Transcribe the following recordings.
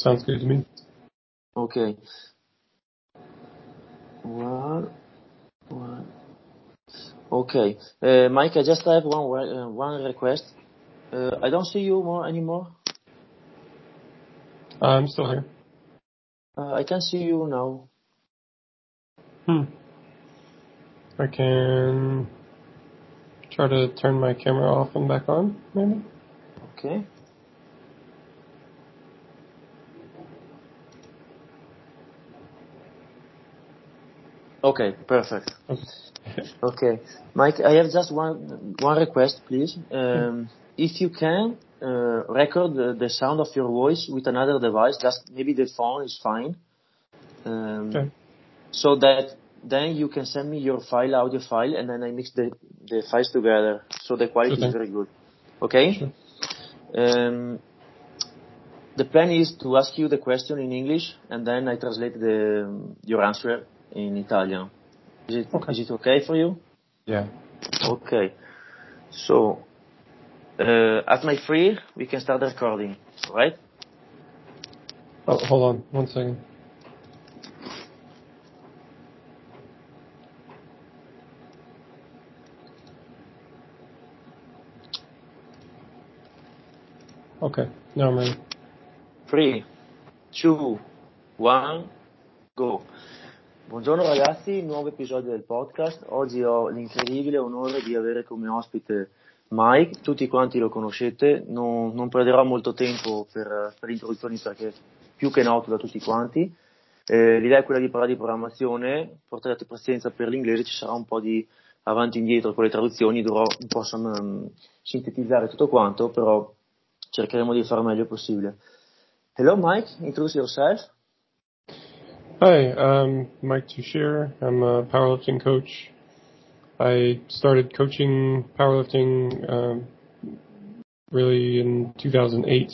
Sounds good to me. Okay. One, one. Okay. Uh, Mike, I just have one uh, one request. Uh, I don't see you more anymore. I'm still here. Uh, I can see you now. Hmm. I can try to turn my camera off and back on, maybe? Okay. Okay, perfect. okay. Mike, I have just one one request, please. Um, if you can uh, record the, the, sound of your voice with another device, just maybe the phone is fine. Um, okay. So that then you can send me your file, audio file, and then I mix the, the files together, so the quality sure is very good. Okay? Sure. Um, the plan is to ask you the question in English, and then I translate the, your answer in Italian. Is it, okay. is it okay for you? Yeah. Okay. So, uh, at my free, we can start the recording, right? Oh, hold on one second. Okay, now I'm ready. Three, two, one, go. Buongiorno ragazzi, nuovo episodio del podcast. Oggi ho l'incredibile onore di avere come ospite Mike, tutti quanti lo conoscete, non, non perderò molto tempo per, per introduzioni perché è più che noto da tutti quanti. Eh, l'idea è quella di parlare di programmazione, portate pazienza per l'inglese, ci sarà un po' di avanti e indietro con le traduzioni, dovrò un po' um, sintetizzare tutto quanto, però cercheremo di fare meglio possibile. Hello Mike, introduce yourself. Hi, I'm Mike Tuchscherer. I'm a powerlifting coach. I started coaching powerlifting um, really in 2008.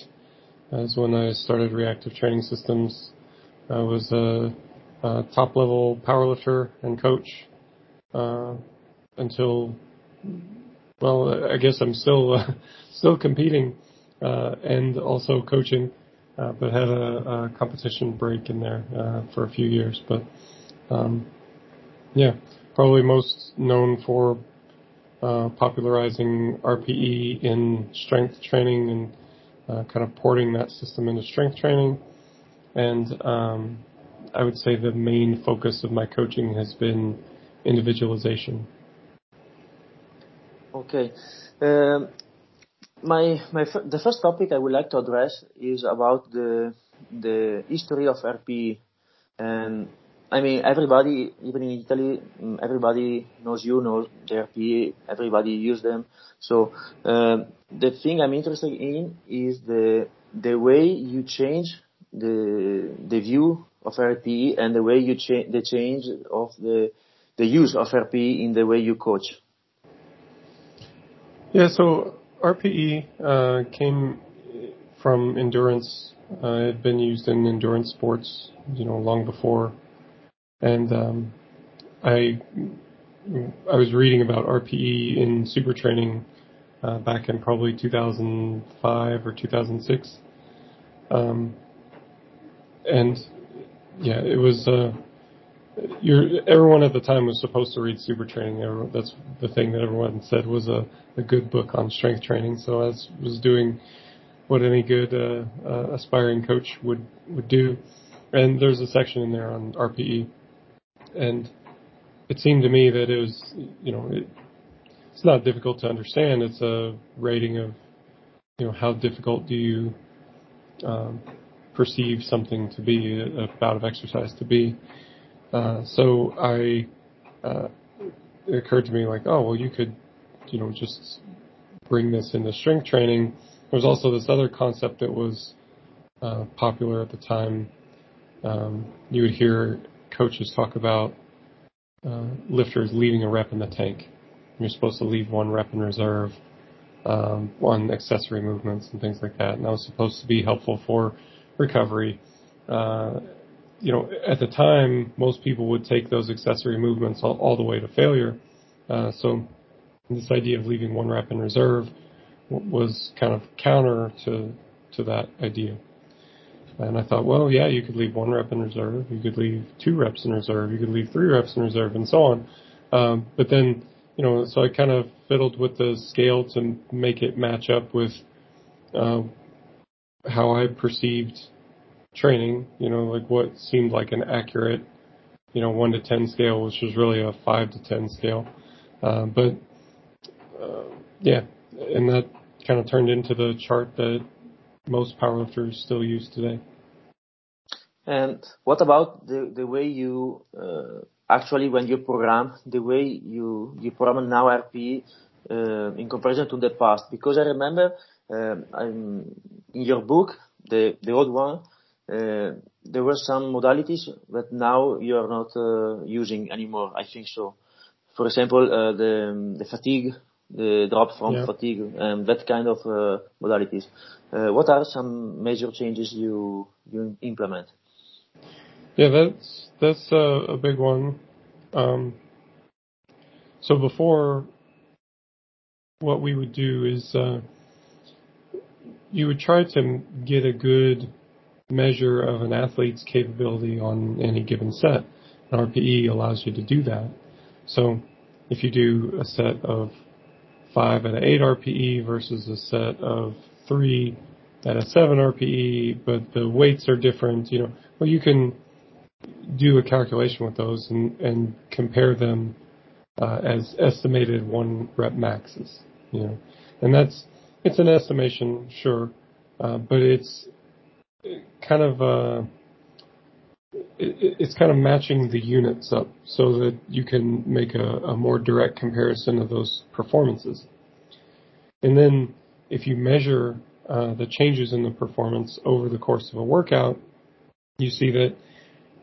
As when I started Reactive Training Systems. I was a, a top level powerlifter and coach uh, until, well, I guess I'm still uh, still competing uh, and also coaching, but had a, a, competition break in there uh, for a few years. But um, yeah, probably most known for uh, popularizing RPE in strength training and uh, kind of porting that system into strength training. And um, I would say the main focus of my coaching has been individualization. Okay. Um, my my the first topic I would like to address is about the the history of RP, and I mean everybody, even in Italy, mm, everybody knows you knows the RP. Everybody use them. So uh, the thing I'm interested in is the the way you change the the view of RP and the way you change the change of the the use of RP in the way you coach. Yeah. So RPE uh, came from endurance. Uh, it had been used in endurance sports, you know, long before. And um, I I was reading about RPE in super training uh, back in probably 2005 or 2006. Um, and yeah, it was uh, you're, everyone at the time was supposed to read Super Training. Everyone, that's the thing that everyone said was a, a good book on strength training. So I was, doing what any good uh, uh, aspiring coach would would do. And there's a section in there on RPE, and it seemed to me that it was, you know, it, it's not difficult to understand. It's a rating of, you know, how difficult do you um, perceive something to be, a bout of exercise to be. Uh, so I, uh, it occurred to me like, oh, well, you could, you know, just bring this into strength training. There was also this other concept that was uh, popular at the time. Um, you would hear coaches talk about uh, lifters leaving a rep in the tank. You're supposed to leave one rep in reserve, um, on accessory movements and things like that. And that was supposed to be helpful for recovery. Uh, you know, at the time, most people would take those accessory movements all, all the way to failure. Uh, so this idea of leaving one rep in reserve w- was kind of counter to to that idea. And I thought, well, yeah, you could leave one rep in reserve, you could leave two reps in reserve, you could leave three reps in reserve, and so on. Um, but then, you know, so I kind of fiddled with the scale to make it match up with uh, how I perceived training. You know, like what seemed like an accurate, you know, one to ten scale, which was really a five to ten scale. Uh, but uh, yeah, and that kind of turned into the chart that most powerlifters still use today. And what about the the way you uh, actually when you program the way you you program now RP uh, in comparison to the past? Because I remember um, in your book the the old one. Uh, there were some modalities that now you are not uh, using anymore. I think so. For example, uh, the the fatigue the drop from yeah. fatigue, and that kind of uh, modalities. Uh, what are some major changes you you implement? Yeah, that's that's a, a big one. Um, so before, what we would do is uh, you would try to get a good measure of an athlete's capability on any given set. And RPE allows you to do that. So if you do a set of five at an eight RPE versus a set of three at a seven RPE, but the weights are different, you know, well, you can do a calculation with those and, and compare them uh, as estimated one rep maxes, you know, and that's it's an estimation, sure, uh, but it's kind of uh, it, it's kind of matching the units up so that you can make a, a more direct comparison of those performances. And then if you measure uh, the changes in the performance over the course of a workout, you see that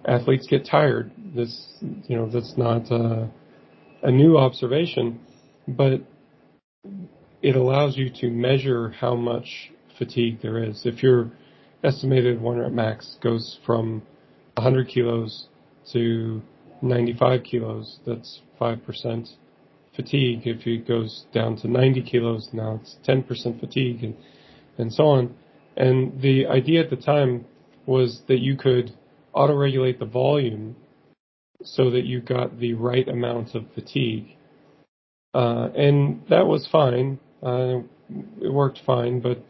athletes get tired. This, you know, that's not uh, a new observation, but it allows you to measure how much fatigue there is. If your estimated one rep max goes from 100 kilos to 95 kilos, that's 5% fatigue. If it goes down to 90 kilos, now it's 10% fatigue and, and so on. And the idea at the time was that you could auto-regulate the volume so that you got the right amount of fatigue. Uh, and that was fine. Uh, it worked fine, but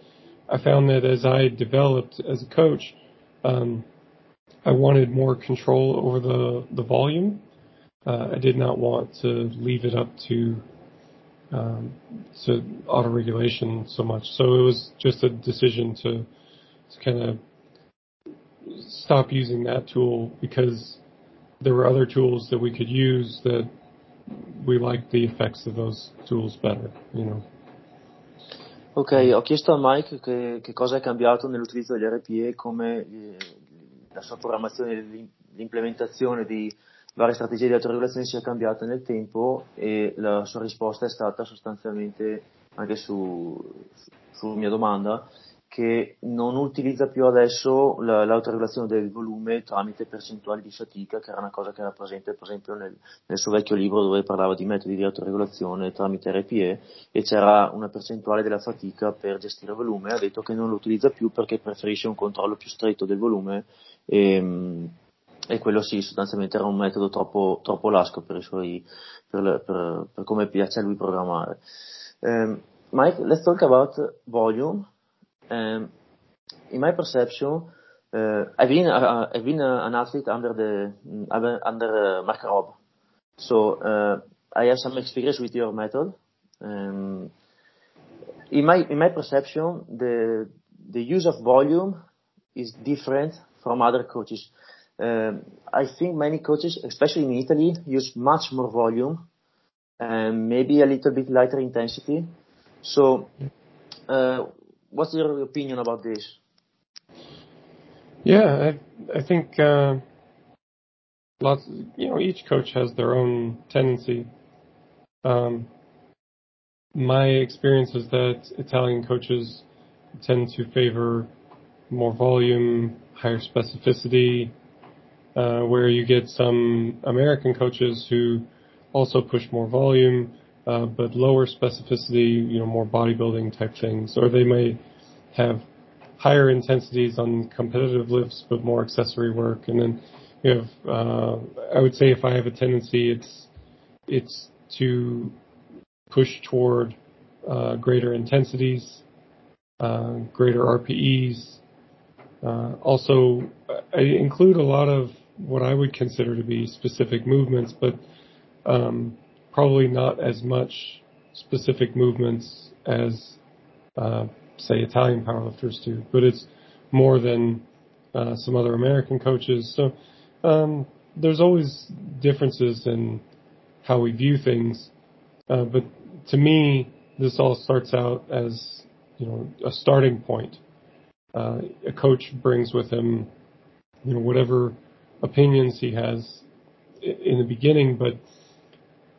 I found that as I developed as a coach, um, I wanted more control over the, the volume. Uh, I did not want to leave it up to um, to auto regulation so much. So it was just a decision to, to kind of stop using that tool because there were other tools that we could use that we liked the effects of those tools better, you know. Ok, ho chiesto a Mike che, che cosa è cambiato nell'utilizzo degli RPE e come eh, la sua programmazione, l'implementazione di varie strategie di autoregolazione sia cambiata nel tempo e la sua risposta è stata sostanzialmente anche su, su, sulla mia domanda che non utilizza più adesso la, l'autoregolazione del volume tramite percentuali di fatica, che era una cosa che era presente per esempio nel, nel suo vecchio libro dove parlava di metodi di autoregolazione tramite RPE e c'era una percentuale della fatica per gestire volume, ha detto che non lo utilizza più perché preferisce un controllo più stretto del volume e, e quello sì, sostanzialmente era un metodo troppo, troppo lasco per, suoi, per, per, per come piace a lui programmare. Um, Mike, let's talk about volume. Um, in my perception, uh, I've been uh, I've been uh, an athlete under the under uh, Mark so I have some experience with your method. Um, in my in my perception, the the use of volume is different from other coaches. Um, I think many coaches, especially in Italy, use much more volume and maybe a little bit lighter intensity. So, uh, what's your opinion about this? Yeah, I, I think uh, lots. You know, each coach has their own tendency. Um, my experience is that Italian coaches tend to favor more volume, higher specificity, uh, where you get some American coaches who also push more volume, uh, but lower specificity, you know, more bodybuilding type things, or they may have higher intensities on competitive lifts, but more accessory work. And then you have, uh, I would say if I have a tendency, it's, it's to push toward, uh, greater intensities, uh, greater RPEs. Uh, also, I include a lot of what I would consider to be specific movements, but um, probably not as much specific movements as uh, say Italian powerlifters do, but it's more than uh, some other American coaches. So um, there's always differences in how we view things, uh, but to me, this all starts out as you know a starting point. Uh, a coach brings with him, you know, whatever opinions he has in the beginning, but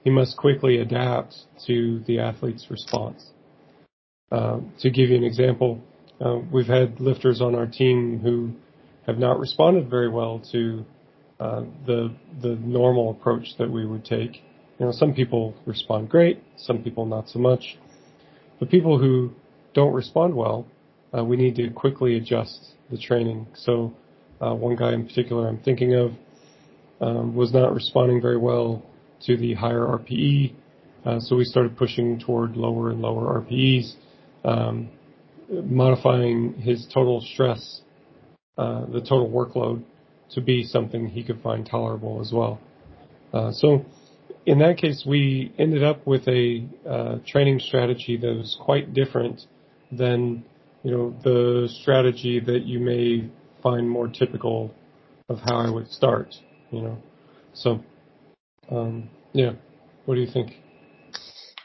he must quickly adapt to the athlete's response. Uh, to give you an example, uh, we've had lifters on our team who have not responded very well to uh, the the normal approach that we would take. You know, some people respond great, some people not so much. The people who don't respond well, uh, we need to quickly adjust the training. So, uh, one guy in particular I'm thinking of um, was not responding very well to the higher RPE, uh, so we started pushing toward lower and lower RPEs um, modifying his total stress, uh, the total workload, to be something he could find tolerable as well. Uh, so in that case, we ended up with a training strategy that was quite different than you know the strategy that you may find more typical of how I would start. You know, so um, yeah. What do you think?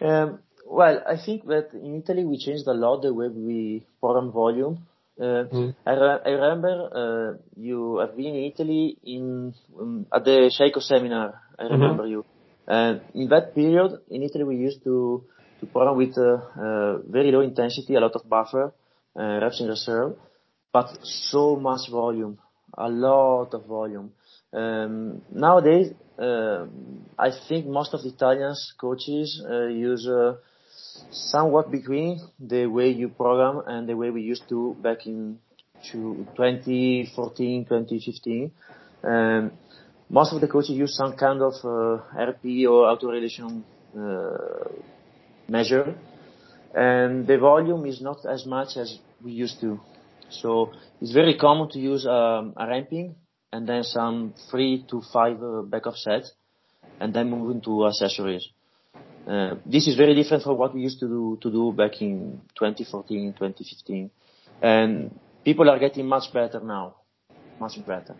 Um, well, I think that in Italy we changed a lot the way we program volume. Uh, mm. I, re- I, remember uh, you have been in Italy in um, at the Sheiko seminar. I mm-hmm. remember mm-hmm. you. And in that period, in Italy, we used to to program with uh, uh very low intensity, a lot of buffer, uh, reps in reserve, but so much volume, a lot of volume. Um, nowadays, uh, I think most of the Italians coaches use somewhat between the way you program and the way we used to back in 2014, 2015. Um, most of the coaches use some kind of uh, RP or auto-relation uh, measure, and the volume is not as much as we used to. So it's very common to use um, a ramping and then some three to five uh, backup sets, and then moving to accessories. Uh, this is very different from what we used to do to do back in 2014, 2015, and people are getting much better now, much better.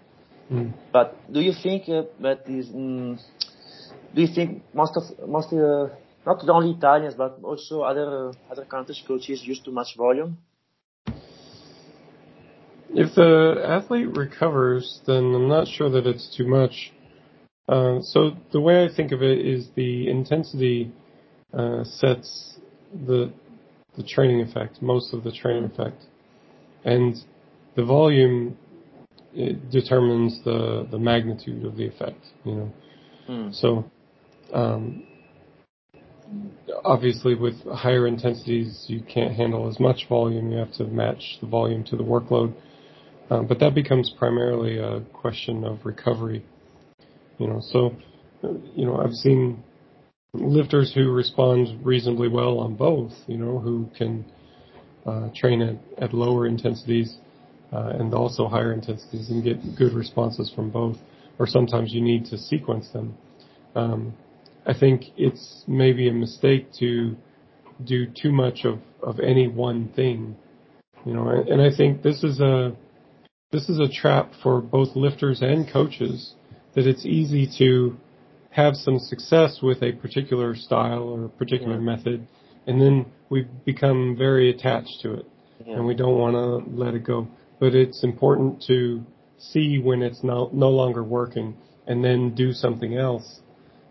Mm. But do you think uh, that is? Mm, do you think most of most uh, not only Italians but also other uh, other countries coaches use too much volume? If the athlete recovers, then I'm not sure that it's too much. Uh, so the way I think of it is the intensity uh, sets the the training effect, most of the training effect, and the volume determines the the magnitude of the effect. You know, mm. so um, obviously with higher intensities you can't handle as much volume. You have to match the volume to the workload, um, but that becomes primarily a question of recovery. You know, so you know I've seen lifters who respond reasonably well on both, you know, who can uh, train at, at lower intensities uh, and also higher intensities and get good responses from both. Or sometimes you need to sequence them. Um, I think it's maybe a mistake to do too much of, of any one thing, you know, and, and I think this is a this is a trap for both lifters and coaches that it's easy to have some success with a particular style or a particular yeah. method, and then we become very attached to it, yeah. and we don't want to let it go. But it's important to see when it's no, no longer working, and then do something else.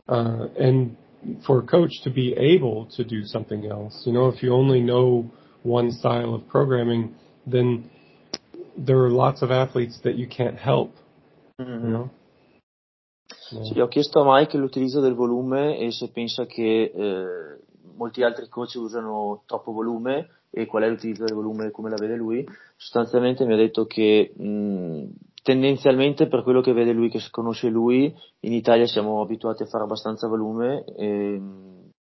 Uh, and for a coach to be able to do something else, you know, if you only know one style of programming, then there are lots of athletes that you can't help. Mm-hmm. You know, Sì, ho chiesto a Mike l'utilizzo del volume e se pensa che eh, molti altri coach usano troppo volume e qual è l'utilizzo del volume come la vede lui, sostanzialmente mi ha detto che mh, tendenzialmente per quello che vede lui, che conosce lui, in Italia siamo abituati a fare abbastanza volume, e,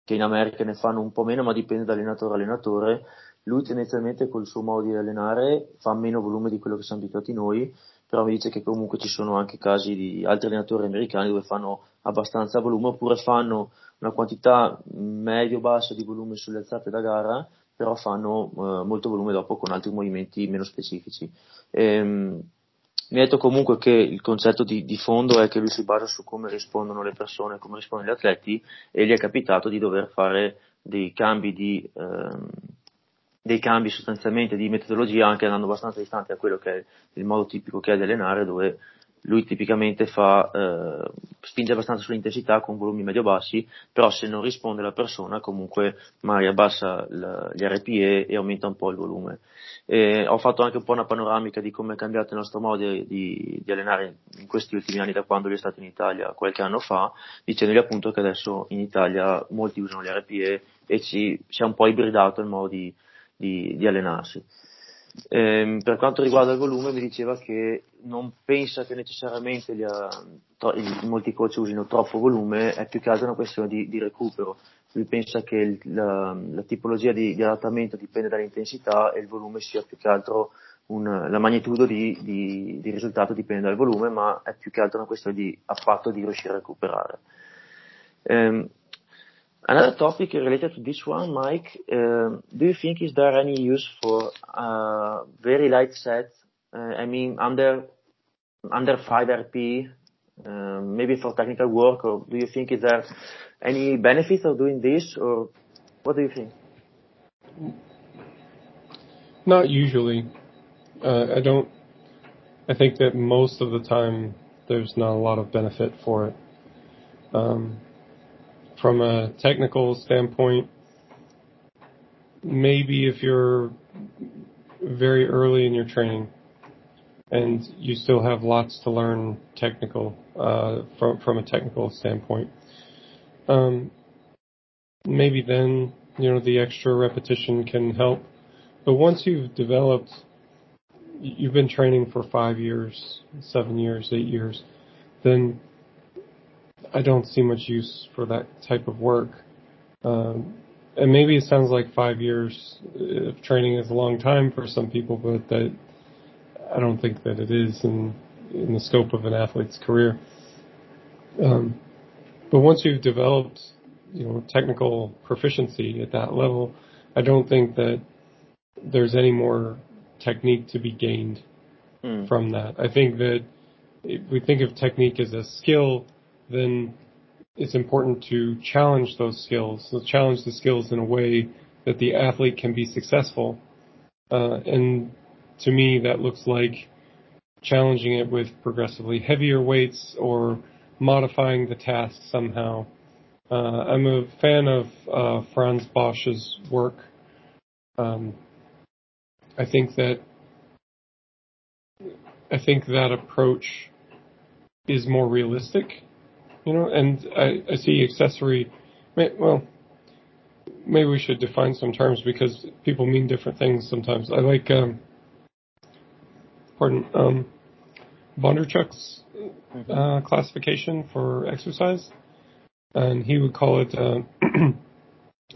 che in America ne fanno un po' meno, ma dipende da allenatore a allenatore. Lui tendenzialmente col suo modo di allenare fa meno volume di quello che siamo abituati noi, però mi dice che comunque ci sono anche casi di altri allenatori americani dove fanno abbastanza volume oppure fanno una quantità medio-bassa di volume sulle alzate da gara, però fanno eh, molto volume dopo con altri movimenti meno specifici. Ehm, mi ha detto comunque che il concetto di, di, fondo è che lui si basa su come rispondono le persone, come rispondono gli atleti e gli è capitato di dover fare dei cambi di, ehm, dei cambi sostanzialmente di metodologia anche andando abbastanza distanti da quello che è il modo tipico che è di allenare dove lui tipicamente fa, eh, spinge abbastanza sull'intensità con volumi medio-bassi, però se non risponde la persona comunque magari abbassa la, gli RPE e aumenta un po' il volume. E ho fatto anche un po' una panoramica di come è cambiato il nostro modo di, di, allenare in questi ultimi anni da quando lui è stato in Italia qualche anno fa, dicendogli appunto che adesso in Italia molti usano gli RPE e ci, si è un po' ibridato il modo di, di, di allenarsi. Eh, per quanto riguarda il volume mi diceva che non pensa che necessariamente gli, tro, molti coach usino troppo volume, è più che altro una questione di, di recupero. Lui pensa che il, la, la, tipologia di, di, adattamento dipende dall'intensità e il volume sia più che altro un, la magnitudo di, di, risultato dipende dal volume, ma è più che altro una questione di affatto di riuscire a recuperare. Um, Another topic related to this one, Mike, uh, do you think is there any use for uh, very light sets? Uh, I mean, under under 5 RP, uh, maybe for technical work, or do you think is there any benefit of doing this, or what do you think? Not usually. Uh, I don't. I think that most of the time there's not a lot of benefit for it. Um, from a technical standpoint, maybe if you're very early in your training and you still have lots to learn technical uh, from from a technical standpoint, um, maybe then you know the extra repetition can help. But once you've developed, you've been training for five years, seven years, eight years, then I don't see much use for that type of work. Um, and maybe it sounds like five years of training is a long time for some people, but that I don't think that it is in in the scope of an athlete's career. Um, but once you've developed, you know, technical proficiency at that level, I don't think that there's any more technique to be gained mm. from that. I think that if we think of technique as a skill, then it's important to challenge those skills, so challenge the skills in a way that the athlete can be successful. Uh, and to me, that looks like challenging it with progressively heavier weights or modifying the task somehow. Uh, I'm a fan of uh, Frans Bosch's work. Um, I think that I think that approach is more realistic you know, and I, I see accessory. Well, maybe we should define some terms because people mean different things sometimes. I like, um, pardon, um, Bondarchuk's mm-hmm. uh, classification for exercise, and he would call it uh,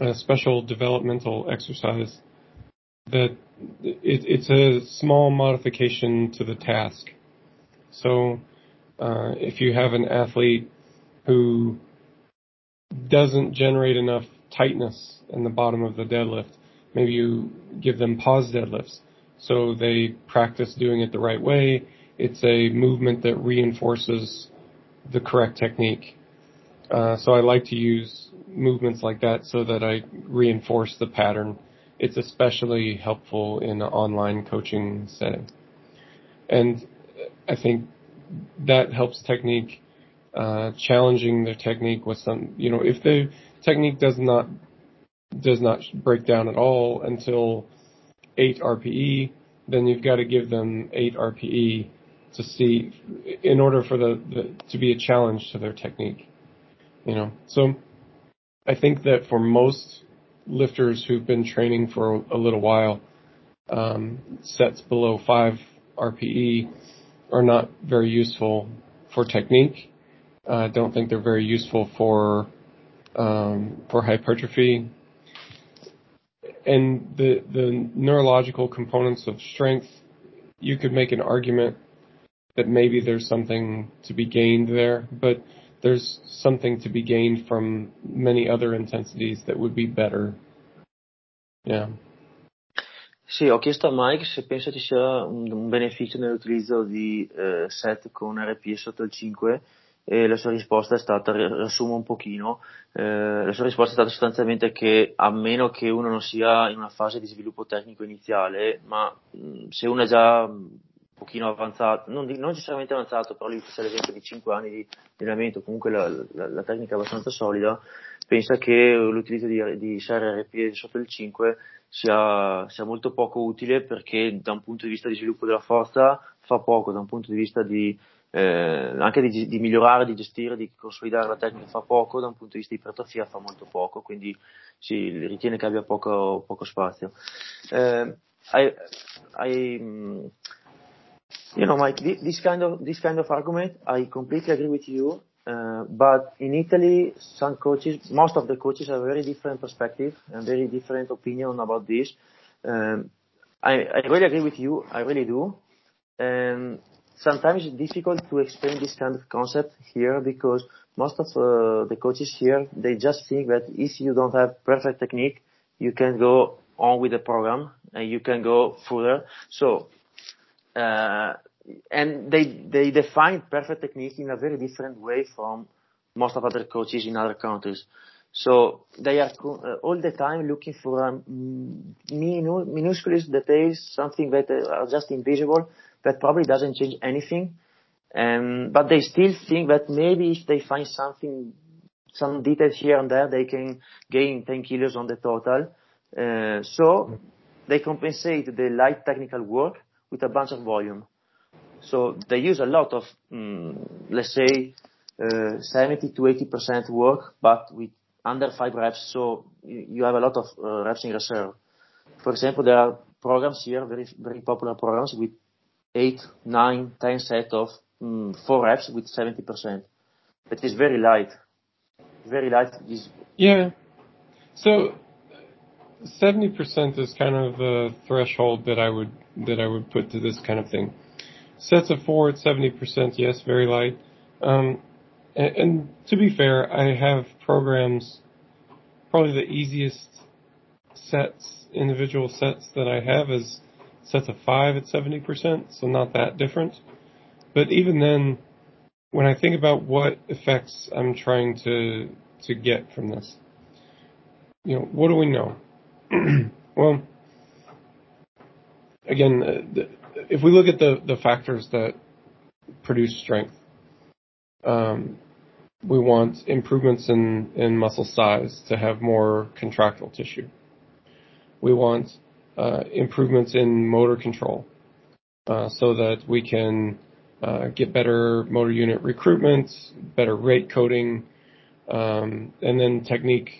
a special developmental exercise. That it, it's a small modification to the task. So, uh, if you have an athlete who doesn't generate enough tightness in the bottom of the deadlift. Maybe you give them pause deadlifts so they practice doing it the right way. It's a movement that reinforces the correct technique. Uh, so I like to use movements like that so that I reinforce the pattern. It's especially helpful in an online coaching setting. And I think that helps technique uh, challenging their technique with some, you know, if the technique does not does not break down at all until 8 RPE, then you've got to give them 8 RPE to see, in order for the, the to be a challenge to their technique, you know. So I think that for most lifters who've been training for a little while, um, sets below 5 RPE are not very useful for technique. I uh, don't think they're very useful for um, for hypertrophy. And the the neurological components of strength, you could make an argument that maybe there's something to be gained there, but there's something to be gained from many other intensities that would be better. Yeah. Sì, ho chiesto a Mike se pensa ci sia un, un beneficio nell'utilizzo di eh, set con RPE sotto il 5 e la sua risposta è stata, riassumo un pochino, eh, la sua risposta è stata sostanzialmente che a meno che uno non sia in una fase di sviluppo tecnico iniziale, ma mh, se uno è già un pochino avanzato, non, non necessariamente avanzato, però lì c'è l'esempio di 5 anni di allenamento, comunque la, la, la, tecnica è abbastanza solida, pensa che l'utilizzo di, di serie RP sotto il 5 sia, sia, molto poco utile perché da un punto di vista di sviluppo della forza fa poco, da un punto di vista di, eh, anche di, di, migliorare, di gestire, di consolidare la tecnica fa poco, da un punto di vista di ipertrofia fa molto poco, quindi si ritiene che abbia poco, poco spazio. Eh, hai, hai, you know, Mike, this kind of this kind of argument, I completely agree with you. Uh, but in Italy, some coaches, most of the coaches have very different perspective and very different opinion about this. Um, I, I really agree with you. I really do. And sometimes it's difficult to explain this kind of concept here because most of uh, the coaches here, they just think that if you don't have perfect technique, you can go on with the program and you can go further. So uh, and they they define perfect technique in a very different way from most of other coaches in other countries. So they are uh, all the time looking for um, minu- minuscule details, something that are just invisible, that probably doesn't change anything. Um, but they still think that maybe if they find something, some details here and there, they can gain 10 kilos on the total. Uh, so they compensate the light technical work with a bunch of volume. So they use a lot of, um, let's say, uh, 70 to 80% work, but with under five reps. So you have a lot of uh, reps in reserve. For example, there are programs here, very very popular programs with eight, nine, ten set of um, four reps with 70%. It is very light. Very light. Is yeah. So 70% is kind of the threshold that I would that I would put to this kind of thing. Sets of four at 70%, yes, very light. Um, and, and, to be fair, I have programs, probably the easiest sets, individual sets that I have is sets of five at 70%, so not that different. But even then, when I think about what effects I'm trying to, to get from this, you know, what do we know? well, again, uh, if we look at the, the factors that produce strength, um, we want improvements in, in muscle size to have more contractile tissue. We want improvements in motor control uh, so that we can uh, get better motor unit recruitment, better rate coding, um, and then technique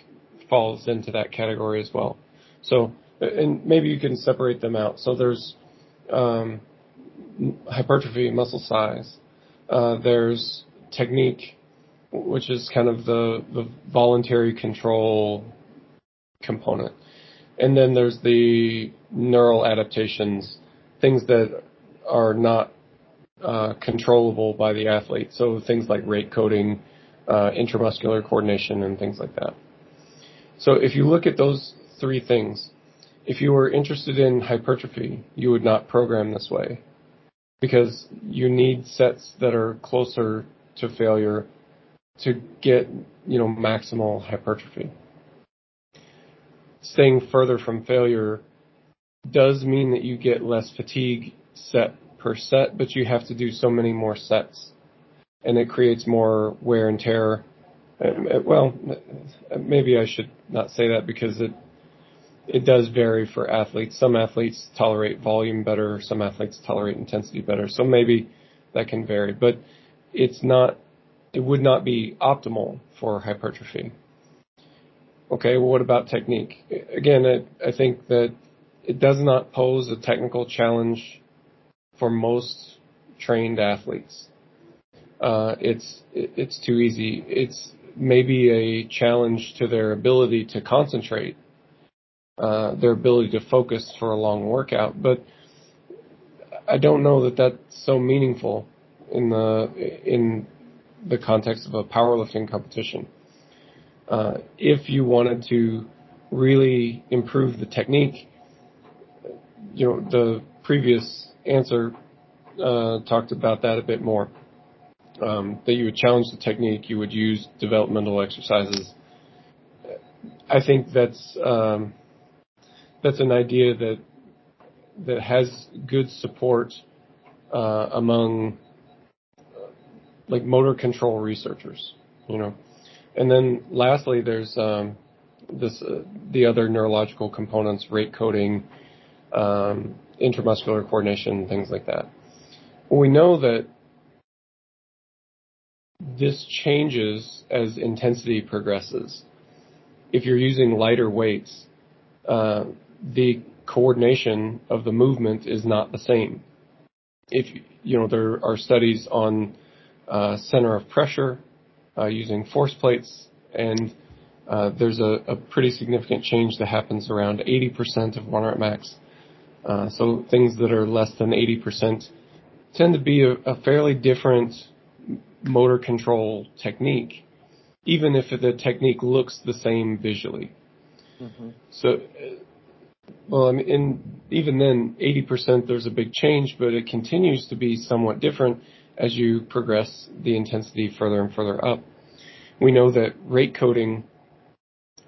falls into that category as well. So, and maybe you can separate them out. So there's um, hypertrophy, muscle size. Uh, there's technique, which is kind of the, the voluntary control component. And then there's the neural adaptations, things that are not uh, controllable by the athlete. So things like rate coding, uh, intramuscular coordination, and things like that. So if you look at those three things, if you were interested in hypertrophy, you would not program this way because you need sets that are closer to failure to get, you know, maximal hypertrophy. Staying further from failure does mean that you get less fatigue set per set, but you have to do so many more sets. And it creates more wear and tear. Uh, well, maybe I should not say that because it it does vary for athletes. Some athletes tolerate volume better, some athletes tolerate intensity better. So maybe that can vary, but it's not, it would not be optimal for hypertrophy. Okay, well, what about technique? Again, I, I think that it does not pose a technical challenge for most trained athletes. Uh, it's it's too easy. It's maybe a challenge to their ability to concentrate, uh, their ability to focus for a long workout. But I don't know that that's so meaningful in the in the context of a powerlifting competition. Uh, if you wanted to really improve the technique, you know, the previous answer uh, talked about that a bit more. Um, that you would challenge the technique, you would use developmental exercises. I think that's um, that's an idea that that has good support uh, among like motor control researchers, you know. And then lastly, there's um, this uh, the other neurological components, rate coding, um, intramuscular coordination, things like that. We know that this changes as intensity progresses. If you're using lighter weights, uh, the coordination of the movement is not the same. If you know there are studies on uh, center of pressure uh, using force plates, and uh, there's a, a, pretty significant change that happens around 80% of one rep max. Uh, so things that are less than 80% tend to be a, a fairly different motor control technique, even if the technique looks the same visually. Mm-hmm. So, well, I mean, in, even then, 80% there's a big change, but it continues to be somewhat different as you progress the intensity further and further up. We know that rate coding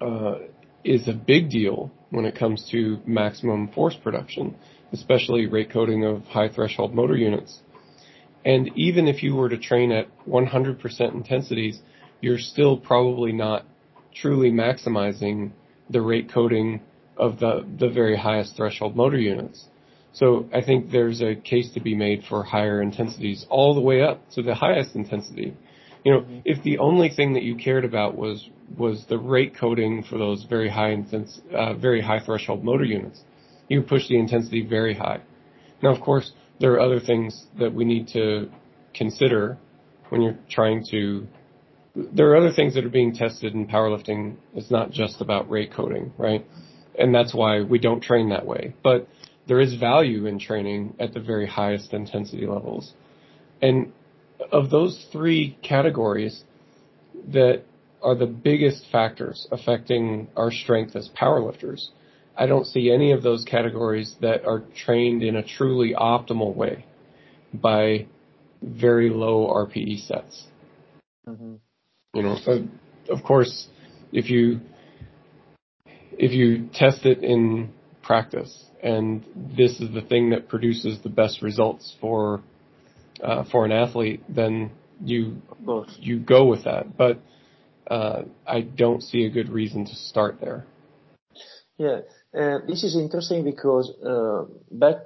uh, is a big deal when it comes to maximum force production, especially rate coding of high threshold motor units. And even if you were to train at 100% intensities, you're still probably not truly maximizing the rate coding of the, the very highest threshold motor units. So I think there's a case to be made for higher intensities all the way up to the highest intensity. You know, mm-hmm. if the only thing that you cared about was was the rate coding for those very high intense, uh, very high threshold motor units, you push the intensity very high. Now, of course, there are other things that we need to consider when you're trying to. There are other things that are being tested in powerlifting. It's not just about rate coding, right? And that's why we don't train that way. But there is value in training at the very highest intensity levels. And of those three categories that are the biggest factors affecting our strength as powerlifters, I don't see any of those categories that are trained in a truly optimal way by very low RPE sets. Mm-hmm. You know, of course, if you if you test it in practice and this is the thing that produces the best results for uh, for an athlete, then you you go with that. But uh, I don't see a good reason to start there. Yeah, uh, this is interesting because uh, back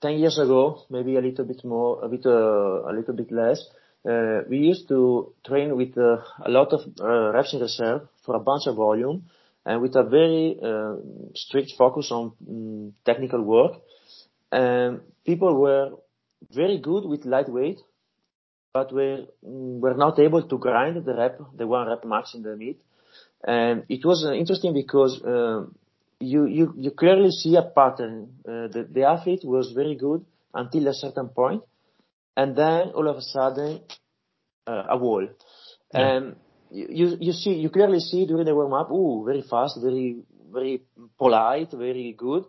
ten years ago, maybe a little bit more, a bit uh, a little bit less. Uh, we used to train with a lot of reps in reserve for a bunch of volume, and with a very uh, strict focus on um, technical work. And people were very good with lightweight, but were mm, were not able to grind the rep, the one rep max in the meet. And it was uh, interesting because uh, you, you you clearly see a pattern. Uh, the, the athlete was very good until a certain point, and then all of a sudden uh, a wall. Yeah. And you you see you clearly see during the warm up, ooh, very fast, very very polite, very good,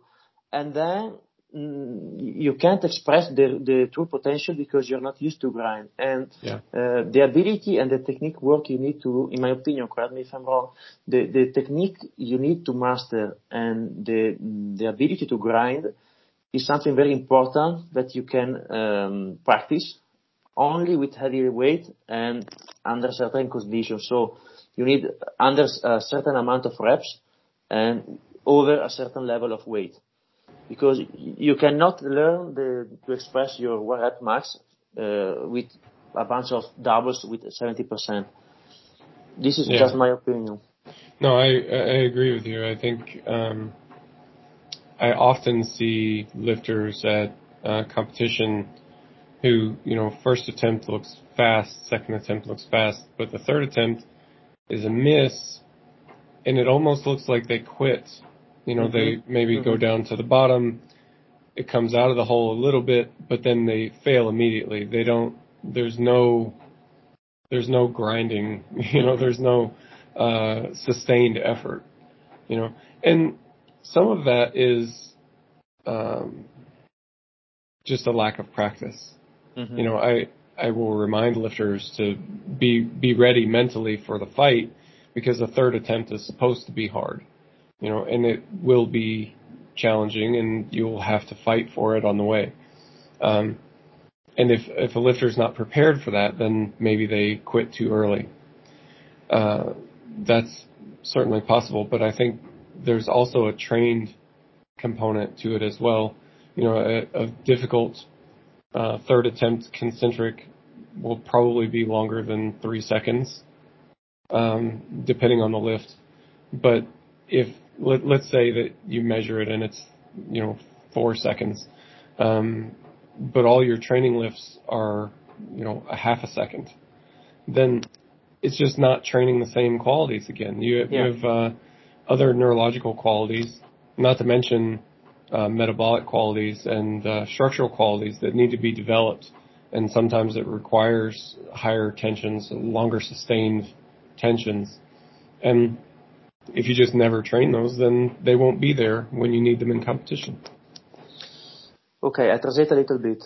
and then mm, you can't express the the true potential because you're not used to grind. And yeah. uh, the ability and the technique work you need to, in my opinion, correct me if I'm wrong, the the technique you need to master and the the ability to grind is something very important that you can um, practice only with heavier weight and under certain conditions. So you need under a certain amount of reps and over a certain level of weight. Because you cannot learn the, to express your one rep max uh, with a bunch of doubles with 70%. This is yeah. just my opinion. No, I I agree with you. I think um, I often see lifters at uh, competition who, you know, first attempt looks fast, second attempt looks fast, but the third attempt is a miss, and it almost looks like they quit. You know, mm-hmm. they maybe mm-hmm. go down to the bottom, it comes out of the hole a little bit, but then they fail immediately. They don't. There's no. There's no grinding. You know, there's no uh, sustained effort. You know, and some of that is um, just a lack of practice. Mm-hmm. You know, I I will remind lifters to be be ready mentally for the fight because the third attempt is supposed to be hard. You know, and it will be challenging, and you'll have to fight for it on the way. Um, and if if a lifter is not prepared for that, then maybe they quit too early. Uh, that's certainly possible, but I think there's also a trained component to it as well. You know, a, a difficult uh, third attempt concentric will probably be longer than three seconds, um, depending on the lift. But if let, us say that you measure it and it's you know four seconds, um, but all your training lifts are you know a half a second, then it's just not training the same qualities again. You, yeah. you have uh, other neurological qualities, not to mention uh, metabolic qualities and uh, structural qualities that need to be developed. And sometimes it requires higher tensions, longer sustained tensions. And if you just never train those, then they won't be there when you need them in competition. Okay, I translate a little bit.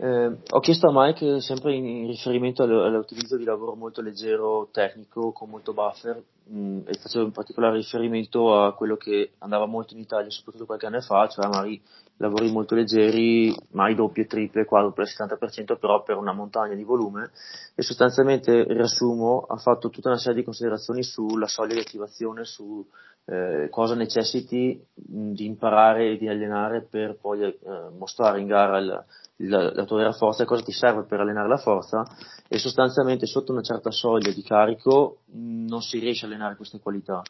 Eh, ho chiesto a Mike, sempre in, riferimento all'utilizzo di lavoro molto leggero, tecnico, con molto buffer, mh, e facevo in particolare riferimento a quello che andava molto in Italia, soprattutto qualche anno fa, cioè magari lavori molto leggeri, mai doppie, triple, quadruple, 70%, però per una montagna di volume, e sostanzialmente, riassumo, ha fatto tutta una serie di considerazioni sulla soglia di attivazione, su eh, cosa necessiti mh, di imparare e di allenare per poi eh, mostrare in gara il, la, la tua vera forza cosa ti serve per allenare la forza e sostanzialmente sotto una certa soglia di carico non si riesce a allenare queste qualità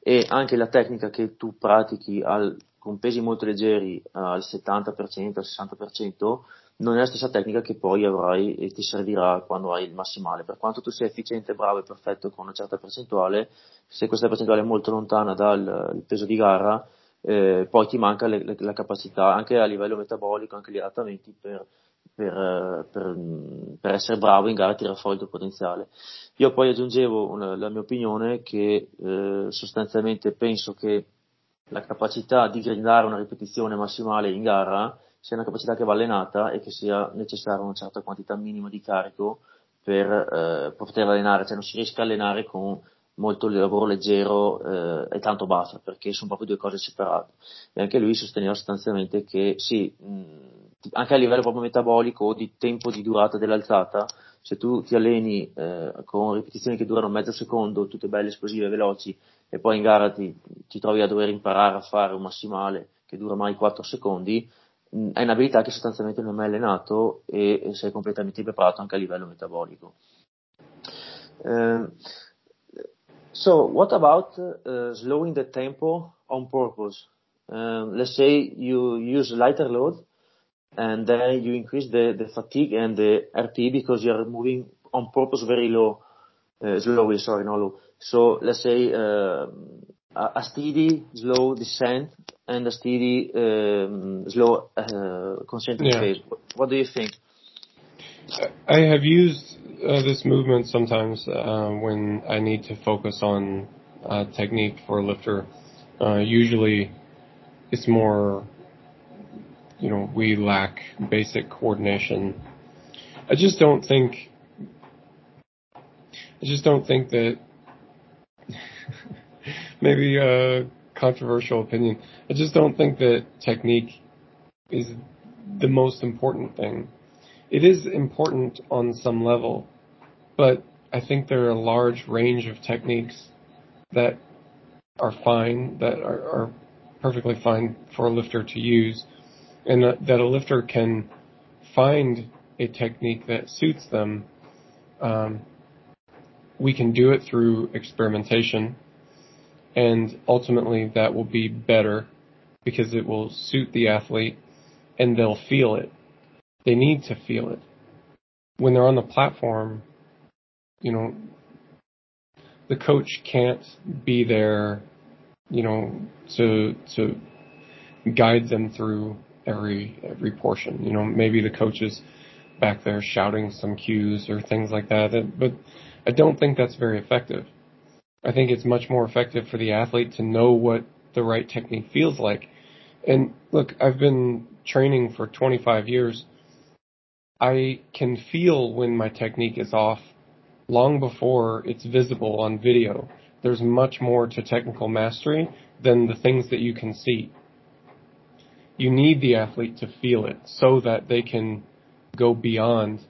e anche la tecnica che tu pratichi al, con pesi molto leggeri al 70%, al 60% non è la stessa tecnica che poi avrai e ti servirà quando hai il massimale. Per quanto tu sia efficiente, bravo e perfetto con una certa percentuale, se questa percentuale è molto lontana dal peso di gara, eh, poi ti manca le, le, la capacità anche a livello metabolico, anche gli adattamenti per, per, per, per, essere bravo in gara a tirare fuori il tuo potenziale. Io poi aggiungevo una, la mia opinione che eh, sostanzialmente penso che la capacità di grindare una ripetizione massimale in gara sia una capacità che va allenata e che sia necessaria una certa quantità minima di carico per eh, poter allenare, cioè non si riesce a allenare con molto lavoro leggero eh, e tanto basta, perché sono proprio due cose separate. E anche lui sosteneva sostanzialmente che sì, mh, anche a livello proprio metabolico o di tempo di durata dell'alzata, se tu ti alleni eh, con ripetizioni che durano mezzo secondo, tutte belle, esplosive, veloci, e poi in gara ti, ti trovi a dover imparare a fare un massimale che dura mai 4 secondi, mh, è un'abilità che sostanzialmente non è mai allenato e, e sei completamente preparato anche a livello metabolico. Eh, what about uh, slowing the tempo on purpose? Um, let's say you use lighter load and then you increase the, the fatigue and the RT because you are moving on purpose very low, uh, slowly, sorry, not low. So let's say uh, a steady, slow descent and a steady, um, slow uh, concentric yeah. phase. What do you think? I have used uh, this movement sometimes uh, when I need to focus on uh, technique for a lifter. Uh, usually, it's more, you know, we lack basic coordination. I just don't think. I just don't think that. maybe a controversial opinion. I just don't think that technique is the most important thing it is important on some level, but I think there are a large range of techniques that are fine, that are, are perfectly fine for a lifter to use, and that, that a lifter can find a technique that suits them. Um, we can do it through experimentation. and ultimately that will be better because it will suit the athlete and they'll feel it. They need to feel it. When they're on the platform, you know, the coach can't be there, you know, to to guide them through every every portion. You know, maybe the coach is back there shouting some cues or things like that, but I don't think that's very effective. I think it's much more effective for the athlete to know what the right technique feels like. And look, I've been training for 25 years. I can feel when my technique is off long before it's visible on video. There's much more to technical mastery than the things that you can see. You need the athlete to feel it so that they can go beyond,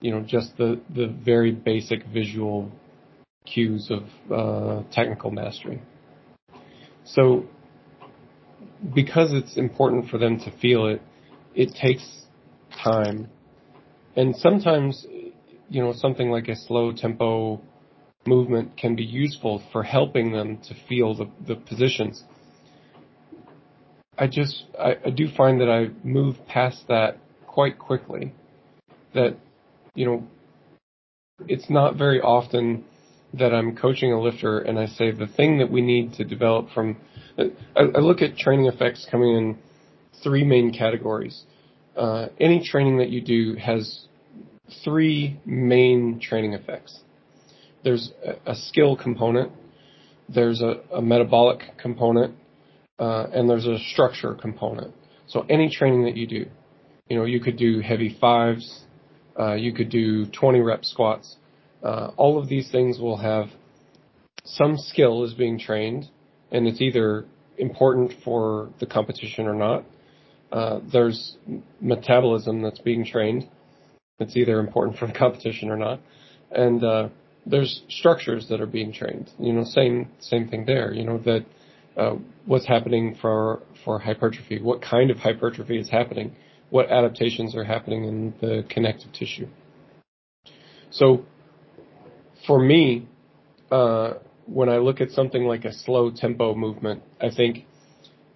you know, just the, the very basic visual cues of uh, technical mastery. So, because it's important for them to feel it, it takes time. And sometimes, you know, something like a slow tempo movement can be useful for helping them to feel the, the positions. I just, I, I do find that I move past that quite quickly. That, you know, it's not very often that I'm coaching a lifter and I say the thing that we need to develop from, I, I look at training effects coming in three main categories. Uh, any training that you do has three main training effects. There's a, skill component, there's a, a metabolic component, uh, and there's a structure component. So any training that you do, you know, you could do heavy fives, uh, you could do 20 rep squats. Uh, all of these things will have some skill is being trained, and it's either important for the competition or not. Uh, there's metabolism that's being trained. It's either important for the competition or not. And uh, there's structures that are being trained. You know, same same thing there. You know that uh, what's happening for for hypertrophy, what kind of hypertrophy is happening, what adaptations are happening in the connective tissue. So, for me, uh, when I look at something like a slow tempo movement, I think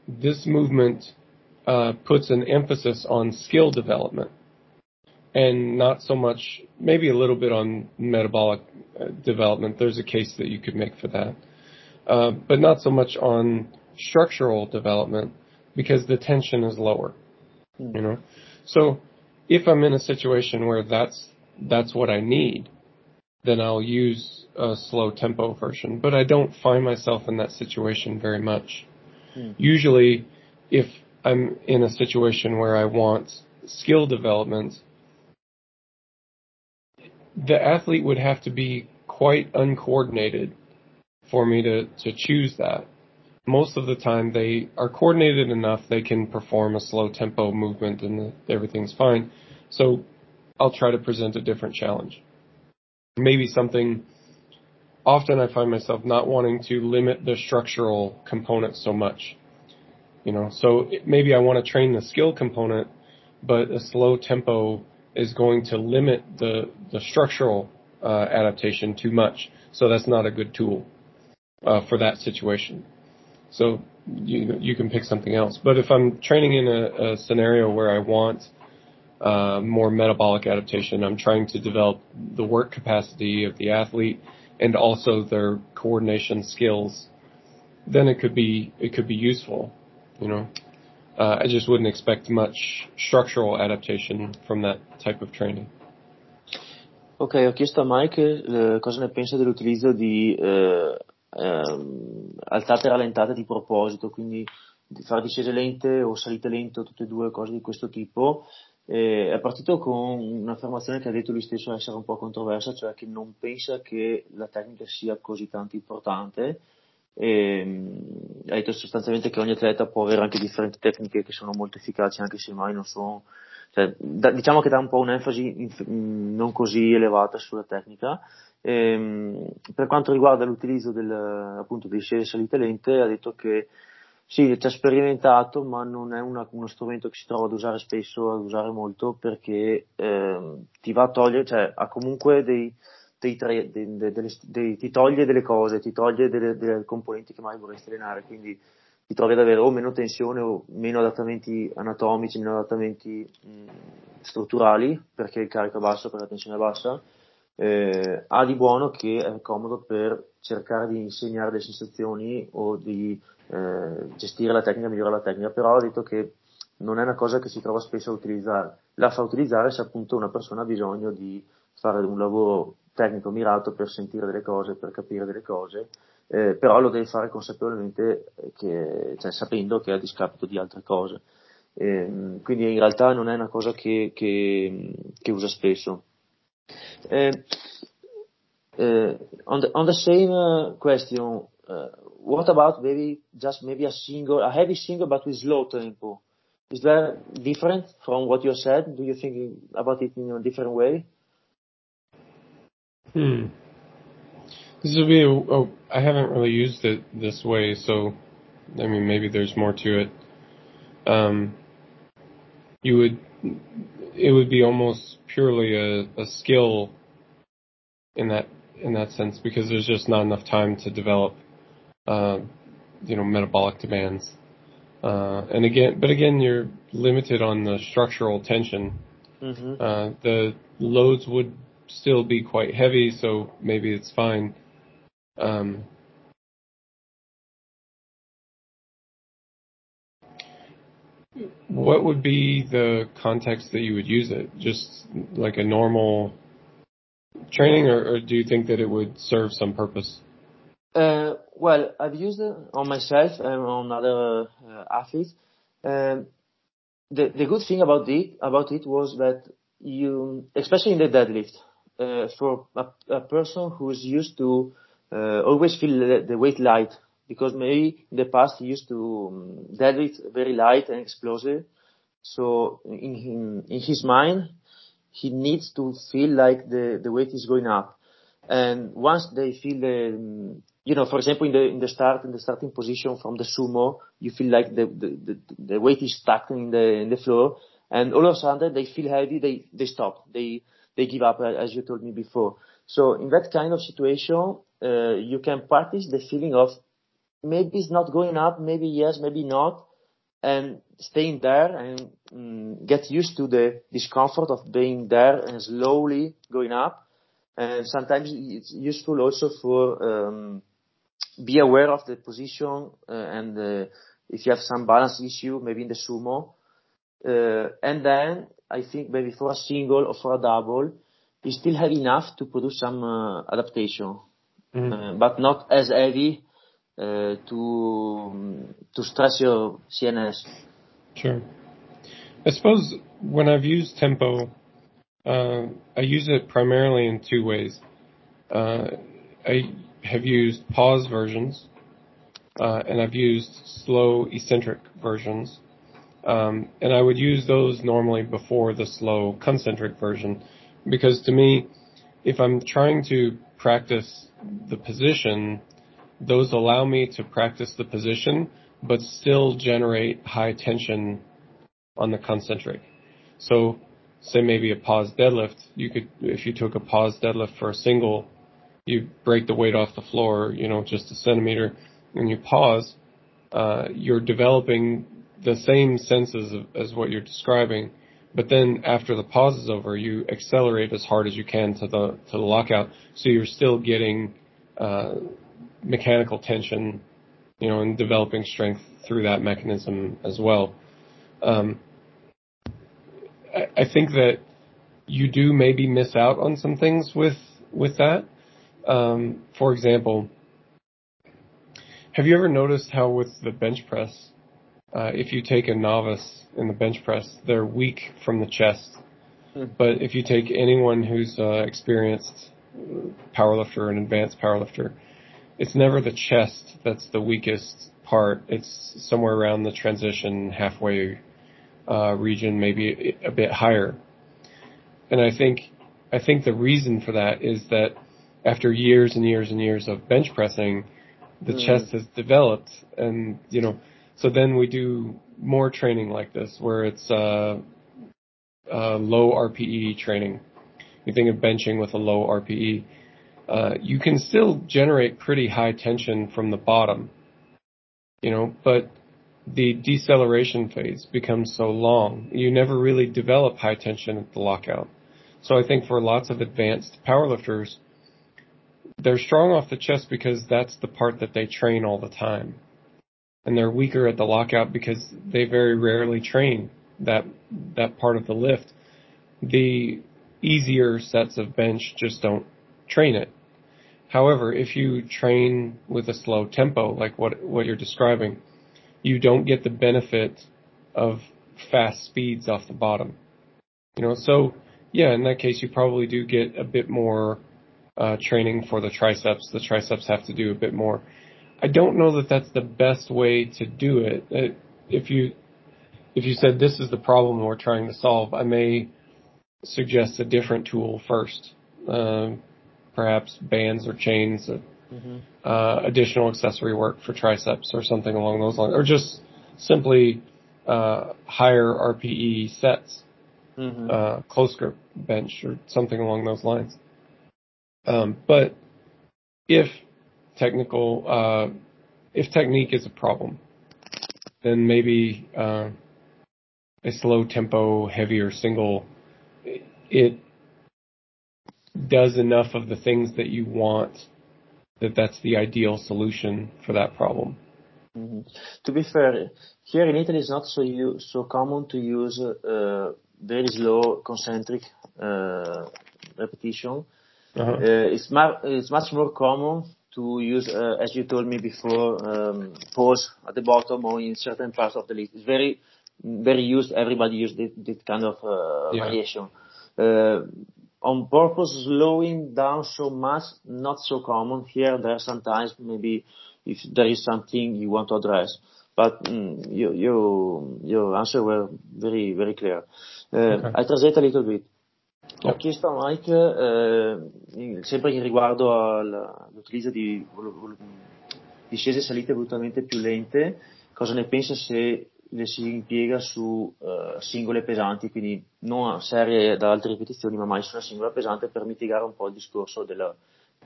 this movement uh, puts an emphasis on skill development and not so much, maybe a little bit on metabolic uh, development. There's a case that you could make for that. Uh, but not so much on structural development because the tension is lower. You know, so if I'm in a situation where that's that's what I need, then I'll use a slow tempo version. But I don't find myself in that situation very much. Mm. Usually, if I'm in a situation where I want skill development, the athlete would have to be quite uncoordinated for me to, to choose that. Most of the time they are coordinated enough they can perform a slow tempo movement and everything's fine. So I'll try to present a different challenge. Maybe something often I find myself not wanting to limit the structural component so much. You know, so maybe I want to train the skill component, but a slow tempo is going to limit the the structural uh, adaptation too much. So that's not a good tool uh, for that situation. So you you can pick something else. But if I'm training in a, a scenario where I want uh, more metabolic adaptation, I'm trying to develop the work capacity of the athlete and also their coordination skills. Then it could be it could be useful, you know. Uh, I just wouldn't expect much structural adaptation from that type of training. Ok, ho chiesto a Mike eh, cosa ne pensa dell'utilizzo di eh, ehm, alzate e rallentate di proposito, quindi di fare discese lente o salite lente tutte e due cose di questo tipo. Eh, è partito con un'affermazione che ha detto lui stesso essere un po' controversa, cioè che non pensa che la tecnica sia così tanto importante. E, ha detto sostanzialmente che ogni atleta può avere anche differenti tecniche che sono molto efficaci anche se mai non sono cioè, da, diciamo che dà un po' un'enfasi in, in, non così elevata sulla tecnica. Ehm, per quanto riguarda l'utilizzo del, appunto dei scese salite lente, ha detto che sì, ci ha sperimentato, ma non è una, uno strumento che si trova ad usare spesso, ad usare molto, perché ehm, ti va a togliere, cioè ha comunque dei dei, tre, dei, dei, ti toglie delle cose, ti toglie delle, delle componenti che mai vorresti allenare, quindi ti trovi ad avere o meno tensione o meno adattamenti anatomici, meno adattamenti mh, strutturali, perché il carico è basso, perché la tensione è bassa, eh, ha di buono che è comodo per cercare di insegnare le sensazioni o di eh, gestire la tecnica, migliorare la tecnica, però ho detto che non è una cosa che si trova spesso a utilizzare, la fa utilizzare se appunto una persona ha bisogno di fare un lavoro tecnico mirato per sentire delle cose, per capire delle cose, eh, però lo deve fare consapevolmente, che, cioè, sapendo che è a discapito di altre cose. Eh, quindi in realtà non è una cosa che, che, che usa spesso. Eh, eh on, the, on the same uh, question, uh, what about maybe just maybe a single, a heavy single but with low tempo? Is that different from what you said? Do you think about it in a different way? Hmm. This would be a, a, I haven't really used it this way, so I mean maybe there's more to it. Um, you would it would be almost purely a, a skill in that in that sense because there's just not enough time to develop uh, you know metabolic demands. Uh, and again, but again, you're limited on the structural tension. Mm-hmm. Uh, the loads would still be quite heavy, so maybe it's fine. Um, what would be the context that you would use it? Just like a normal training, or, or do you think that it would serve some purpose? Uh, well, I've used it on myself and on other uh, athletes. Um, the the good thing about it about it was that you, especially in the deadlift, uh, for a, a person who is used to uh, always feel the, the, weight light because maybe in the past he used to um, deadlift very light and explosive. So in, in, in his mind, he needs to feel like the, the weight is going up. And once they feel the, um, you know, for example, in the, in the start, in the starting position from the sumo, you feel like the, the, the, the weight is stuck in the, in the floor. And all of a sudden they feel heavy, they, they stop. They, they give up, as you told me before. So in that kind of situation, uh, you can practice the feeling of maybe it's not going up, maybe yes, maybe not, and staying there and um, get used to the discomfort of being there and slowly going up. And sometimes it's useful also for um, be aware of the position uh, and uh, if you have some balance issue, maybe in the sumo. Uh, and then I think maybe for a single or for a double, you still have enough to produce some uh, adaptation, mm-hmm. uh, but not as heavy uh, to to stress your CNS. Sure. I suppose when I've used tempo, uh, I use it primarily in two ways. Uh, I have used pause versions, uh, and I've used slow eccentric versions. Um, and I would use those normally before the slow concentric version because to me, if I'm trying to practice the position, those allow me to practice the position, but still generate high tension on the concentric. So say maybe a pause deadlift, you could, if you took a pause deadlift for a single, you break the weight off the floor, you know, just a centimeter, and you pause, uh, you're developing the same senses as what you're describing, but then after the pause is over, you accelerate as hard as you can to the to the lockout, so you're still getting uh, mechanical tension, you know, and developing strength through that mechanism as well. Um, I, I think that you do maybe miss out on some things with with that. Um, for example, have you ever noticed how with the bench press, uh, if you take a novice in the bench press, they're weak from the chest. Hmm. But if you take anyone who's uh, experienced powerlifter and advanced powerlifter, it's never the chest that's the weakest part. It's somewhere around the transition halfway uh, region, maybe a bit higher. And I think I think the reason for that is that after years and years and years of bench pressing, the mm. chest has developed, and you know so then we do more training like this, where it's uh, uh, low RPE training. You think of benching with a low RPE. uh, you can still generate pretty high tension from the bottom, you know, but the deceleration phase becomes so long, you never really develop high tension at the lockout. So I think for lots of advanced powerlifters, they're strong off the chest because that's the part that they train all the time. And they're weaker at the lockout because they very rarely train that that part of the lift. The easier sets of bench just don't train it. However, if you train with a slow tempo, like what what you're describing, you don't get the benefit of fast speeds off the bottom. You know, so yeah, in that case, you probably do get a bit more uh, training for the triceps. The triceps have to do a bit more. I don't know that that's the best way to do it. Uh, if you if you said this is the problem we're trying to solve, I may suggest a different tool first. Uh, perhaps bands or chains, uh, mm-hmm. uh, additional accessory work for triceps or something along those lines, or just simply uh, higher RPE sets, mm-hmm. Uh, close grip bench or something along those lines. Um, but if technical, uh, if technique is a problem, then maybe uh, a slow tempo, heavier single, it does enough of the things that you want that that's the ideal solution for that problem. Mm-hmm. To be fair, here in Italy it's not so u- so common to use uh, very slow concentric uh, repetition uh-huh. Uh, it's, mar- it's much more common to use, uh, as you told me before, um, pause at the bottom or in certain parts of the list. It's very, very used. Everybody uses this, this kind of uh, yeah. variation. Uh, on purpose, slowing down so much, not so common. Here, there are sometimes maybe if there is something you want to address. But mm, you, you, your answer were very, very clear. Uh, okay. I translate a little bit. Ho chiesto a Mike, eh, sempre in riguardo all'utilizzo di discese e salite brutalmente più lente, cosa ne pensa se le si impiega su uh, singole pesanti, quindi non a serie da altre ripetizioni, ma mai su una singola pesante per mitigare un po' il discorso della,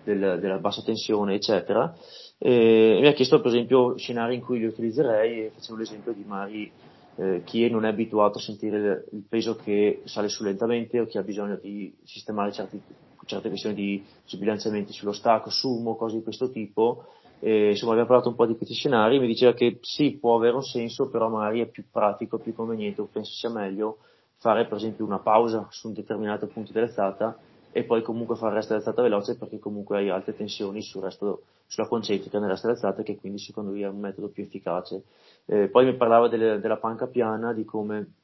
del, della bassa tensione, eccetera. E mi ha chiesto per esempio scenari in cui li utilizzerei e facevo l'esempio di Mari eh, chi non è abituato a sentire il peso che sale su lentamente o chi ha bisogno di sistemare certi, certe questioni di sbilanciamenti sullo stacco, sumo, cose di questo tipo. E, insomma, abbiamo parlato un po' di questi scenari, mi diceva che sì, può avere un senso, però magari è più pratico, più conveniente, o penso sia meglio fare per esempio una pausa su un determinato punto dell'alzata e poi comunque fare il resto dell'alzata veloce perché comunque hai alte tensioni sul resto, sulla concentrica nel resto dell'alzata che quindi secondo lui è un metodo più efficace. Eh, poi mi parlava delle, della panca piana, di come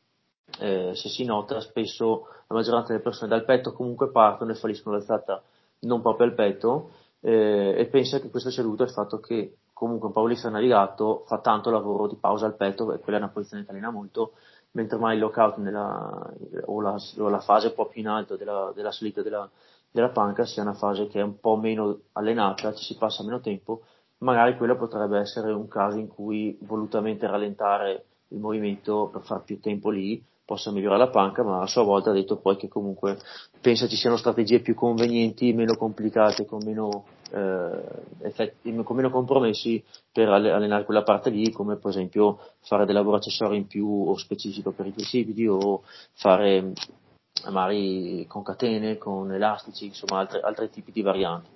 eh, se si nota spesso la maggioranza delle persone dal petto comunque partono e falliscono l'alzata non proprio al petto eh, e pensa che questo sia dovuto al fatto che comunque un powerlifter navigato fa tanto lavoro di pausa al petto quella è una posizione che allena molto mentre mai il lockout nella, o, la, o, la, fase un po' più in alto della, della salita della, della, panca sia una fase che è un po' meno allenata, ci si passa meno tempo, magari quello potrebbe essere un caso in cui volutamente rallentare il movimento per far più tempo lì possa migliorare la panca, ma a sua volta ha detto poi che comunque pensa ci siano strategie più convenienti, meno complicate, con meno, effetti, con meno compromessi per allenare quella parte lì, come per esempio fare dei lavori accessori in più o specifico per i flessibili o fare magari con catene, con elastici, insomma altre, altri tipi di varianti.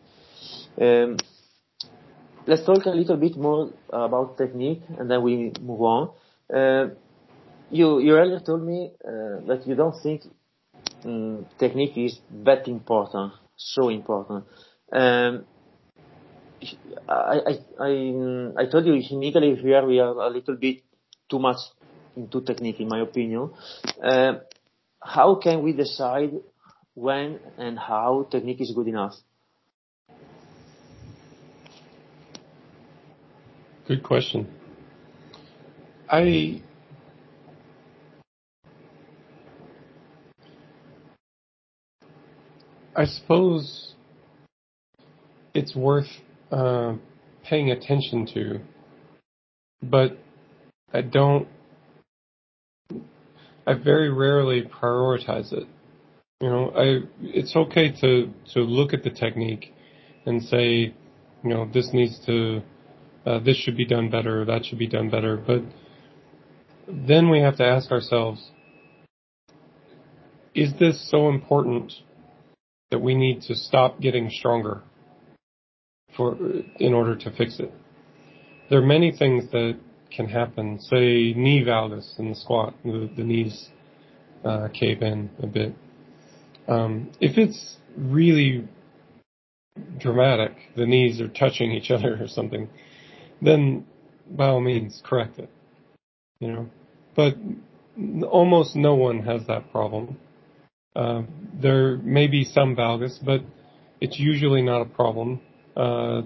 Um, let's talk a little bit more about technique and then we move on. Uh, you you earlier told me uh, that you don't think um, technique is that important, so important. Um, I, I, I, I told you in Italy here we are a little bit too much into technique in my opinion. Uh, how can we decide when and how technique is good enough? Good question. I I suppose it's worth uh, paying attention to, but I don't. I very rarely prioritize it. You know, I it's okay to to look at the technique and say, you know, this needs to, uh, this should be done better, that should be done better. But then we have to ask ourselves, is this so important that we need to stop getting stronger for in order to fix it? There are many things that can happen. Say knee valgus in the squat, the, the knees uh, cave in a bit. Um, if it's really dramatic, the knees are touching each other or something, then by all means correct it. You know, but almost no one has that problem. Uh, there may be some valgus, but it's usually not a problem. Uh,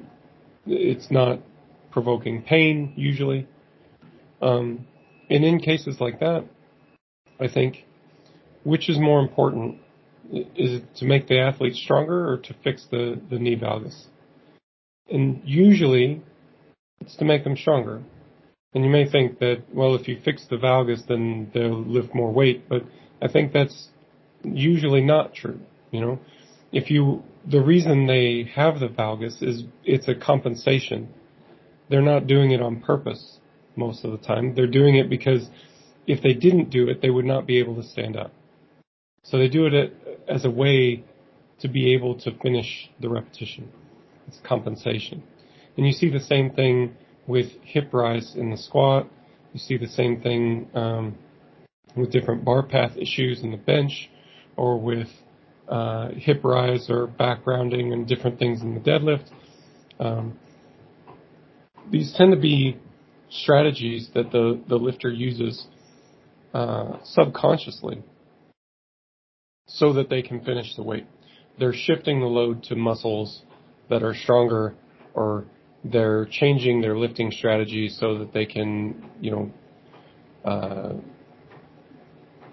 it's not provoking pain usually. Um, and in cases like that, I think which is more important? Is it to make the athlete stronger or to fix the, the knee valgus? And usually it's to make them stronger. And you may think that, well, if you fix the valgus, then they'll lift more weight, but I think that's usually not true. You know, if you, the reason they have the valgus is it's a compensation. They're not doing it on purpose most of the time. They're doing it because if they didn't do it, they would not be able to stand up. So they do it as a way to be able to finish the repetition. It's compensation. And you see the same thing with hip rise in the squat. You see the same thing um, with different bar path issues in the bench or with uh, hip rise or back rounding and different things in the deadlift. Um, these tend to be strategies that the, the lifter uses uh, subconsciously so that they can finish the weight. They're shifting the load to muscles that are stronger or they're changing their lifting strategy so that they can, you know, uh,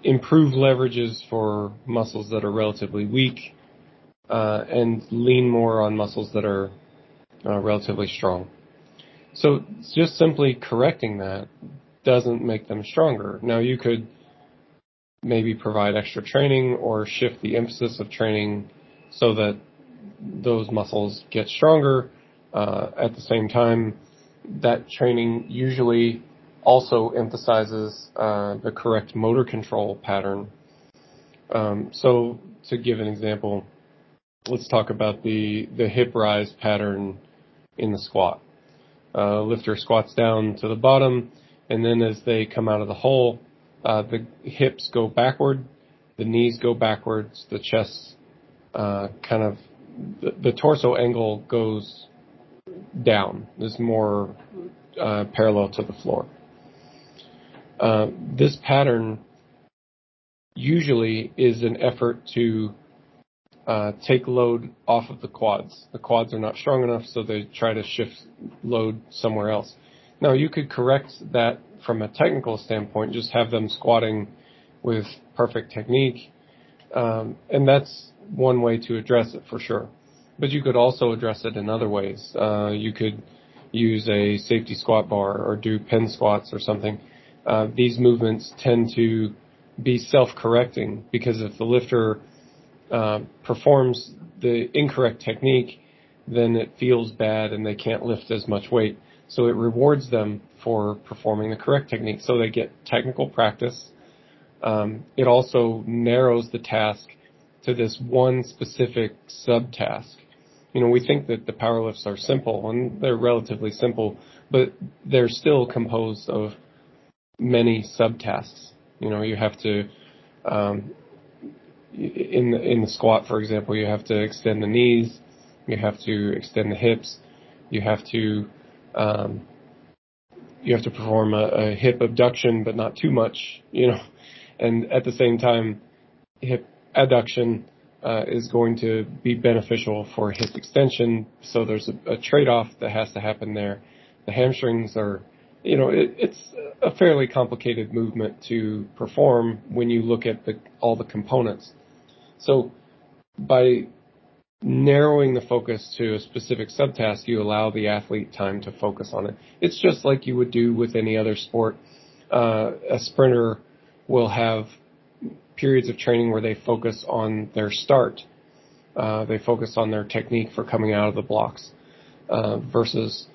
improve leverages for muscles that are relatively weak uh, and lean more on muscles that are uh, relatively strong. So just simply correcting that doesn't make them stronger. Now you could maybe provide extra training or shift the emphasis of training so that those muscles get stronger. Uh, at the same time, that training usually also emphasizes uh, the correct motor control pattern. Um, so, to give an example, let's talk about the the hip rise pattern in the squat. Uh, lifter squats down to the bottom, and then as they come out of the hole, uh, the hips go backward, the knees go backwards, the chest uh, kind of the, the, torso angle goes down. Is more uh, parallel to the floor. Uh, this pattern usually is an effort to uh, take load off of the quads. The quads are not strong enough, so they try to shift load somewhere else. Now you could correct that from a technical standpoint, just have them squatting with perfect technique. Um, and that's one way to address it for sure. But you could also address it in other ways. Uh, you could use a safety squat bar or do pin squats or something. Uh, these movements tend to be self-correcting because if the lifter uh, performs the incorrect technique, then it feels bad and they can't lift as much weight. So it rewards them for performing the correct technique. So they get technical practice. Um, it also narrows the task to this one specific subtask. You know, we think that the power lifts are simple, and they're relatively simple, but they're still composed of many subtasks. You know, you have to, um, in the, in the squat, for example, you have to extend the knees, you have to extend the hips, you have to um, you have to perform a, a, hip abduction, but not too much, you know. And at the same time, hip adduction uh, is going to be beneficial for hip extension. So there's a, a trade-off that has to happen there. The hamstrings are, you know, it, it's a fairly complicated movement to perform when you look at the, all the components. So by narrowing the focus to a specific subtask, you allow the athlete time to focus on it. It's just like you would do with any other sport. Uh, a sprinter will have periods of training where they focus on their start. Uh, they focus on their technique for coming out of the blocks uh, versus,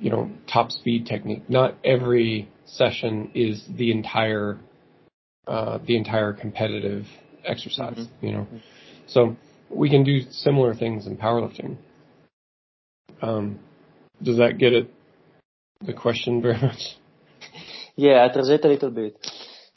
you know, top speed technique. Not every session is the entire uh, the entire competitive exercise. Mm-hmm. You know, so we can do similar things in powerlifting. Um, does that get it? The question very much. Yeah, I translate a little bit.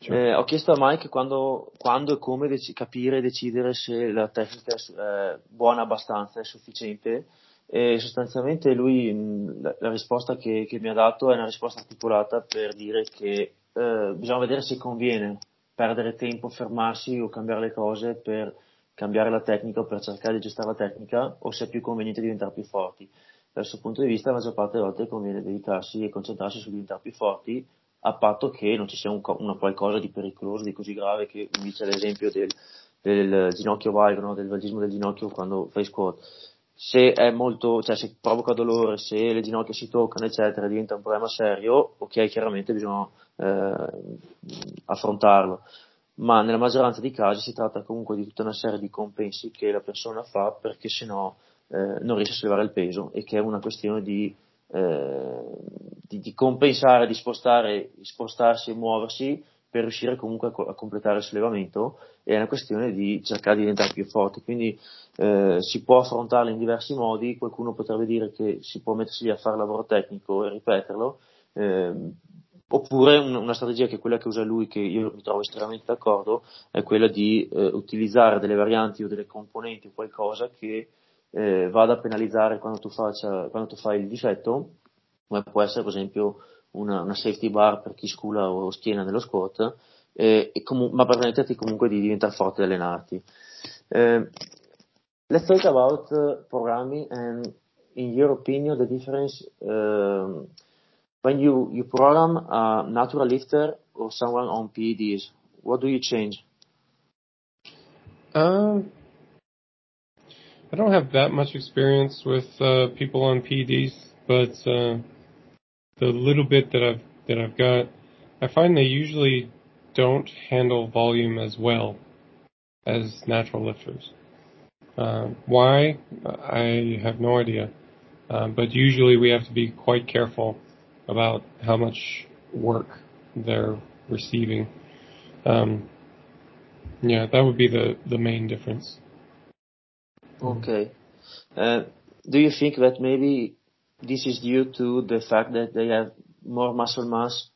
Eh, ho chiesto a Mike quando, quando e come dec- capire e decidere se la tecnica è buona abbastanza, è sufficiente e sostanzialmente lui la, la risposta che, che, mi ha dato è una risposta articolata per dire che eh, bisogna vedere se conviene perdere tempo, fermarsi o cambiare le cose per cambiare la tecnica o per cercare di gestire la tecnica o se è più conveniente diventare più forti. Dal suo punto di vista la maggior parte delle volte conviene dedicarsi e concentrarsi su diventare più forti a patto che non ci sia un, una qualcosa di pericoloso, di così grave che dice l'esempio del, del ginocchio valgo, no? del valgismo del ginocchio quando fai squat. Se è molto, cioè se provoca dolore, se le ginocchia si toccano, eccetera, diventa un problema serio, ok, chiaramente bisogna eh, affrontarlo. Ma nella maggioranza dei casi si tratta comunque di tutta una serie di compensi che la persona fa perché sennò eh, non riesce a sollevare il peso e che è una questione di eh, di, di, compensare, di spostare, spostarsi e muoversi per riuscire comunque a, a, completare il sollevamento è una questione di cercare di diventare più forti, quindi eh, si può affrontarla in diversi modi, qualcuno potrebbe dire che si può mettersi lì a fare lavoro tecnico e ripeterlo, eh, oppure un, una strategia che è quella che usa lui, che io mi trovo estremamente d'accordo, è quella di eh, utilizzare delle varianti o delle componenti o qualcosa che eh, vada a penalizzare quando tu, faccia, quando tu fai il difetto, come può essere per esempio una, una safety bar per chi scula o schiena nello squat, eh, comu- ma per permetterti comunque di diventare forte e allenarti. Eh, let's talk about uh, programming and in your opinion the difference uh, when you, you program a natural lifter or someone on PEDs, what do you change? Um, I don't have that much experience with uh, people on PEDs, but uh, the little bit that I've that I've got, I find they usually don't handle volume as well as natural lifters. Uh, why? I have no idea. Uh, but usually we have to be quite careful about how much work they're receiving. Um, yeah, that would be the, the main difference. Okay. Uh, do you think that maybe this is due to the fact that they have more muscle mass?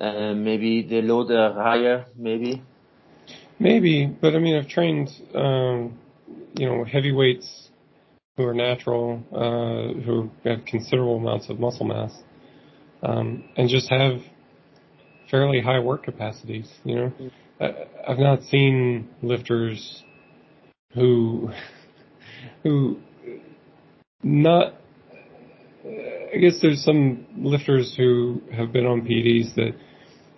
Uh, maybe the load are higher, maybe? Maybe, but I mean, I've trained, um, you know, heavyweights who are natural, uh, who have considerable amounts of muscle mass, um, and just have fairly high work capacities, you know. Mm. I, I've not seen lifters who who not I guess there's some lifters who have been on PEDs that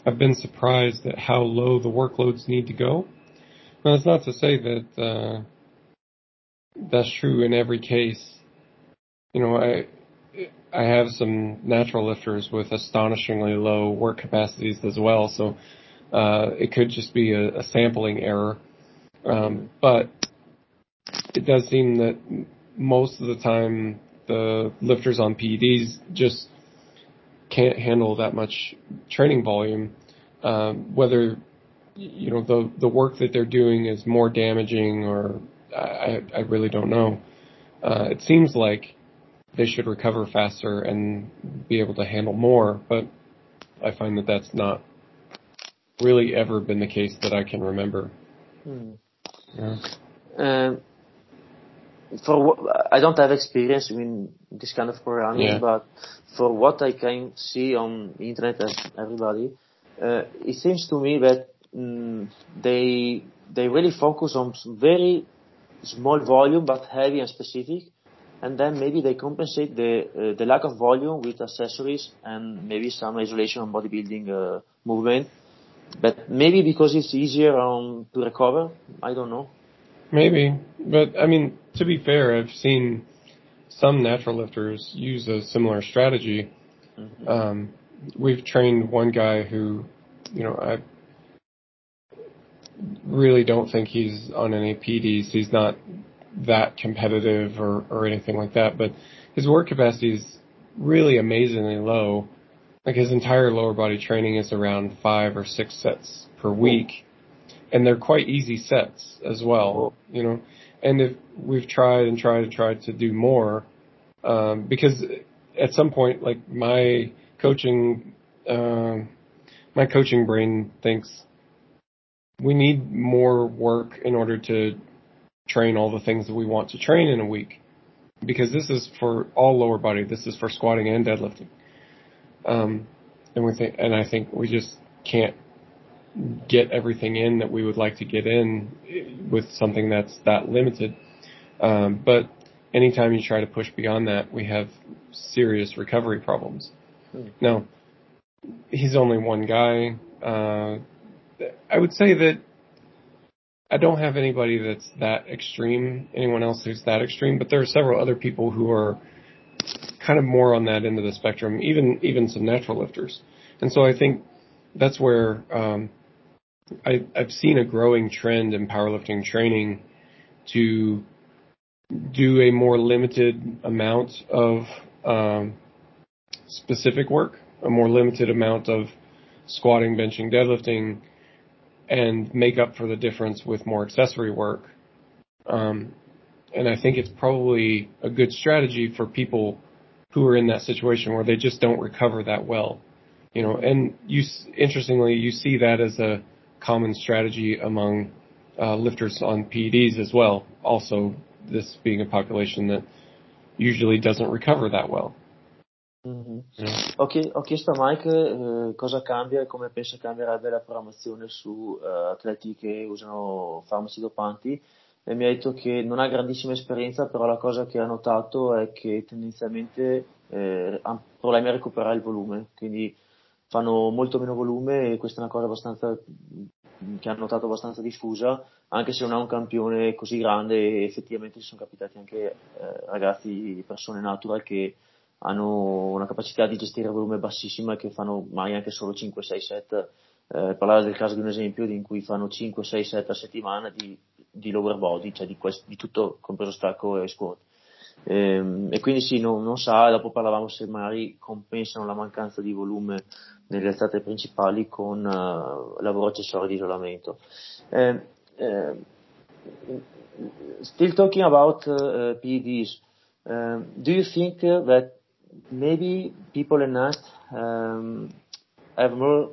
have been surprised at how low the workloads need to go. Now, that's not to say that uh, that's true in every case. You know, I I have some natural lifters with astonishingly low work capacities as well, so uh, it could just be a, a sampling error. Um, but it does seem that most of the time the lifters on PEDs just can't handle that much training volume. Um, whether you know the the work that they're doing is more damaging, or I, I really don't know. Uh, it seems like they should recover faster and be able to handle more, but I find that that's not really ever been the case that I can remember. Hmm. Yeah. Um, for what, I don't have experience in this kind of programming, yeah. but for what I can see on the internet as everybody, uh, it seems to me that mm, they they really focus on very small volume but heavy and specific, and then maybe they compensate the uh, the lack of volume with accessories and maybe some isolation on bodybuilding uh, movement. But maybe because it's easier um, to recover, I don't know. Maybe, but I mean, to be fair, I've seen some natural lifters use a similar strategy. Mm-hmm. Um, we've trained one guy who, you know, I really don't think he's on any PEDs. He's not that competitive or, or anything like that, but his work capacity is really amazingly low. Like his entire lower body training is around five or six sets per week, and they're quite easy sets as well. You know, and if we've tried and tried and tried to do more, um, because at some point, like my coaching, uh, my coaching brain thinks we need more work in order to train all the things that we want to train in a week. Because this is for all lower body. This is for squatting and deadlifting. Um, and we think, and I think we just can't get everything in that we would like to get in with something that's that limited. Um, but anytime you try to push beyond that, we have serious recovery problems. Hmm. Now, he's only one guy. Uh, I would say that I don't have anybody that's that extreme, anyone else who's that extreme, but there are several other people who are kind of more on that end of the spectrum, even even some natural lifters. And so I think that's where um, I, I've seen a growing trend in powerlifting training to do a more limited amount of um, specific work, a more limited amount of squatting, benching, deadlifting, and make up for the difference with more accessory work. Um, and I think it's probably a good strategy for people who are in that situation where they just don't recover that well. You know, and you interestingly you see that as a common strategy among uh, lifters on PEDs as well. Also, this being a population that usually doesn't recover that well. Mm-hmm. Yeah. Ho, chie- ho, chiesto a Mike eh, cosa cambia e come pensa cambierebbe la programmazione su eh, atleti che usano farmaci dopanti e mi ha detto che non ha grandissima esperienza, però la cosa che ha notato è che tendenzialmente eh, ha problemi a recuperare il volume, quindi fanno molto meno volume e questa è una cosa abbastanza che hanno notato abbastanza diffusa, anche se non ha un campione così grande effettivamente ci sono capitati anche eh, ragazzi, persone natural che hanno una capacità di gestire volume bassissima e che fanno mai anche solo 5-6 set. Eh, parlare del caso di un esempio in cui fanno 5-6 set a settimana di, di lower body, cioè di, quest, di tutto compreso stacco e squat. E, ehm, e quindi sì, non, non sa, dopo parlavamo se magari compensano la mancanza di volume nelle alzate principali con uh, lavoro accessorio di isolamento. Uh, uh, still talking about uh, PEDs, um, do you think that maybe people in NAST um, have more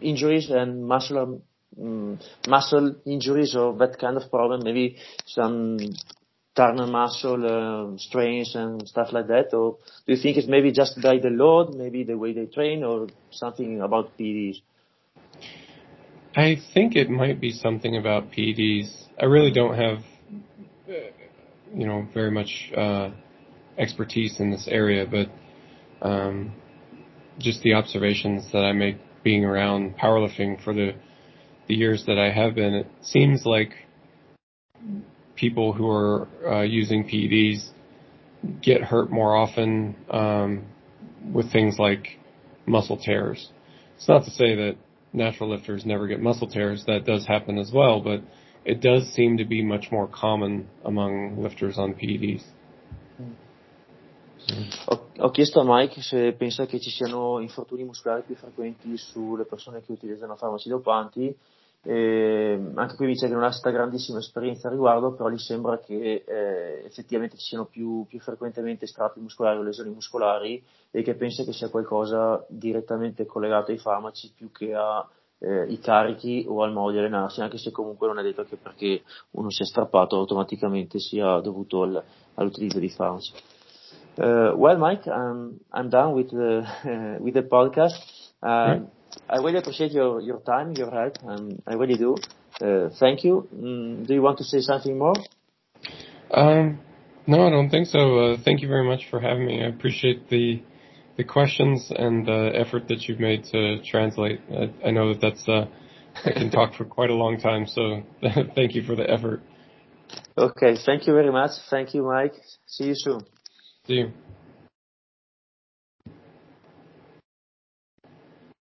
injuries and muscle um, muscle injuries or that kind of problem? Maybe some turner muscle uh, strains and stuff like that? Or do you think it's maybe just by the load, maybe the way they train, or something about PEDs? I think it might be something about PEDs. I really don't have, uh, you know, very much uh, expertise in this area, but um, just the observations that I make being around powerlifting for the the years that I have been, it seems like people who are uh, using PEDs get hurt more often um, with things like muscle tears. It's not to say that natural lifters never get muscle tears. That does happen as well, but it does seem to be much more common among lifters on PEDs. Ho, chiesto a Mike se pensa che ci siano infortuni muscolari più frequenti sulle persone che utilizzano farmaci dopanti Eh, anche qui dice che non ha stata grandissima esperienza a riguardo, però gli sembra che eh, effettivamente ci siano più, più, frequentemente strappi muscolari o lesioni muscolari e che pensa che sia qualcosa direttamente collegato ai farmaci più che ai eh, carichi o al modo di allenarsi, anche se comunque non è detto che perché uno si è strappato automaticamente sia dovuto al, all'utilizzo di farmaci. Uh, well, Mike, I'm, I'm done with the, uh, with the podcast. Um, right. I really appreciate your, your time, your help, and I really do. Uh, thank you. Mm, do you want to say something more? Um, no, I don't think so. Uh, thank you very much for having me. I appreciate the the questions and the effort that you've made to translate. I, I know that that's uh, I can talk for quite a long time, so thank you for the effort. Okay, thank you very much. Thank you, Mike. See you soon. See you.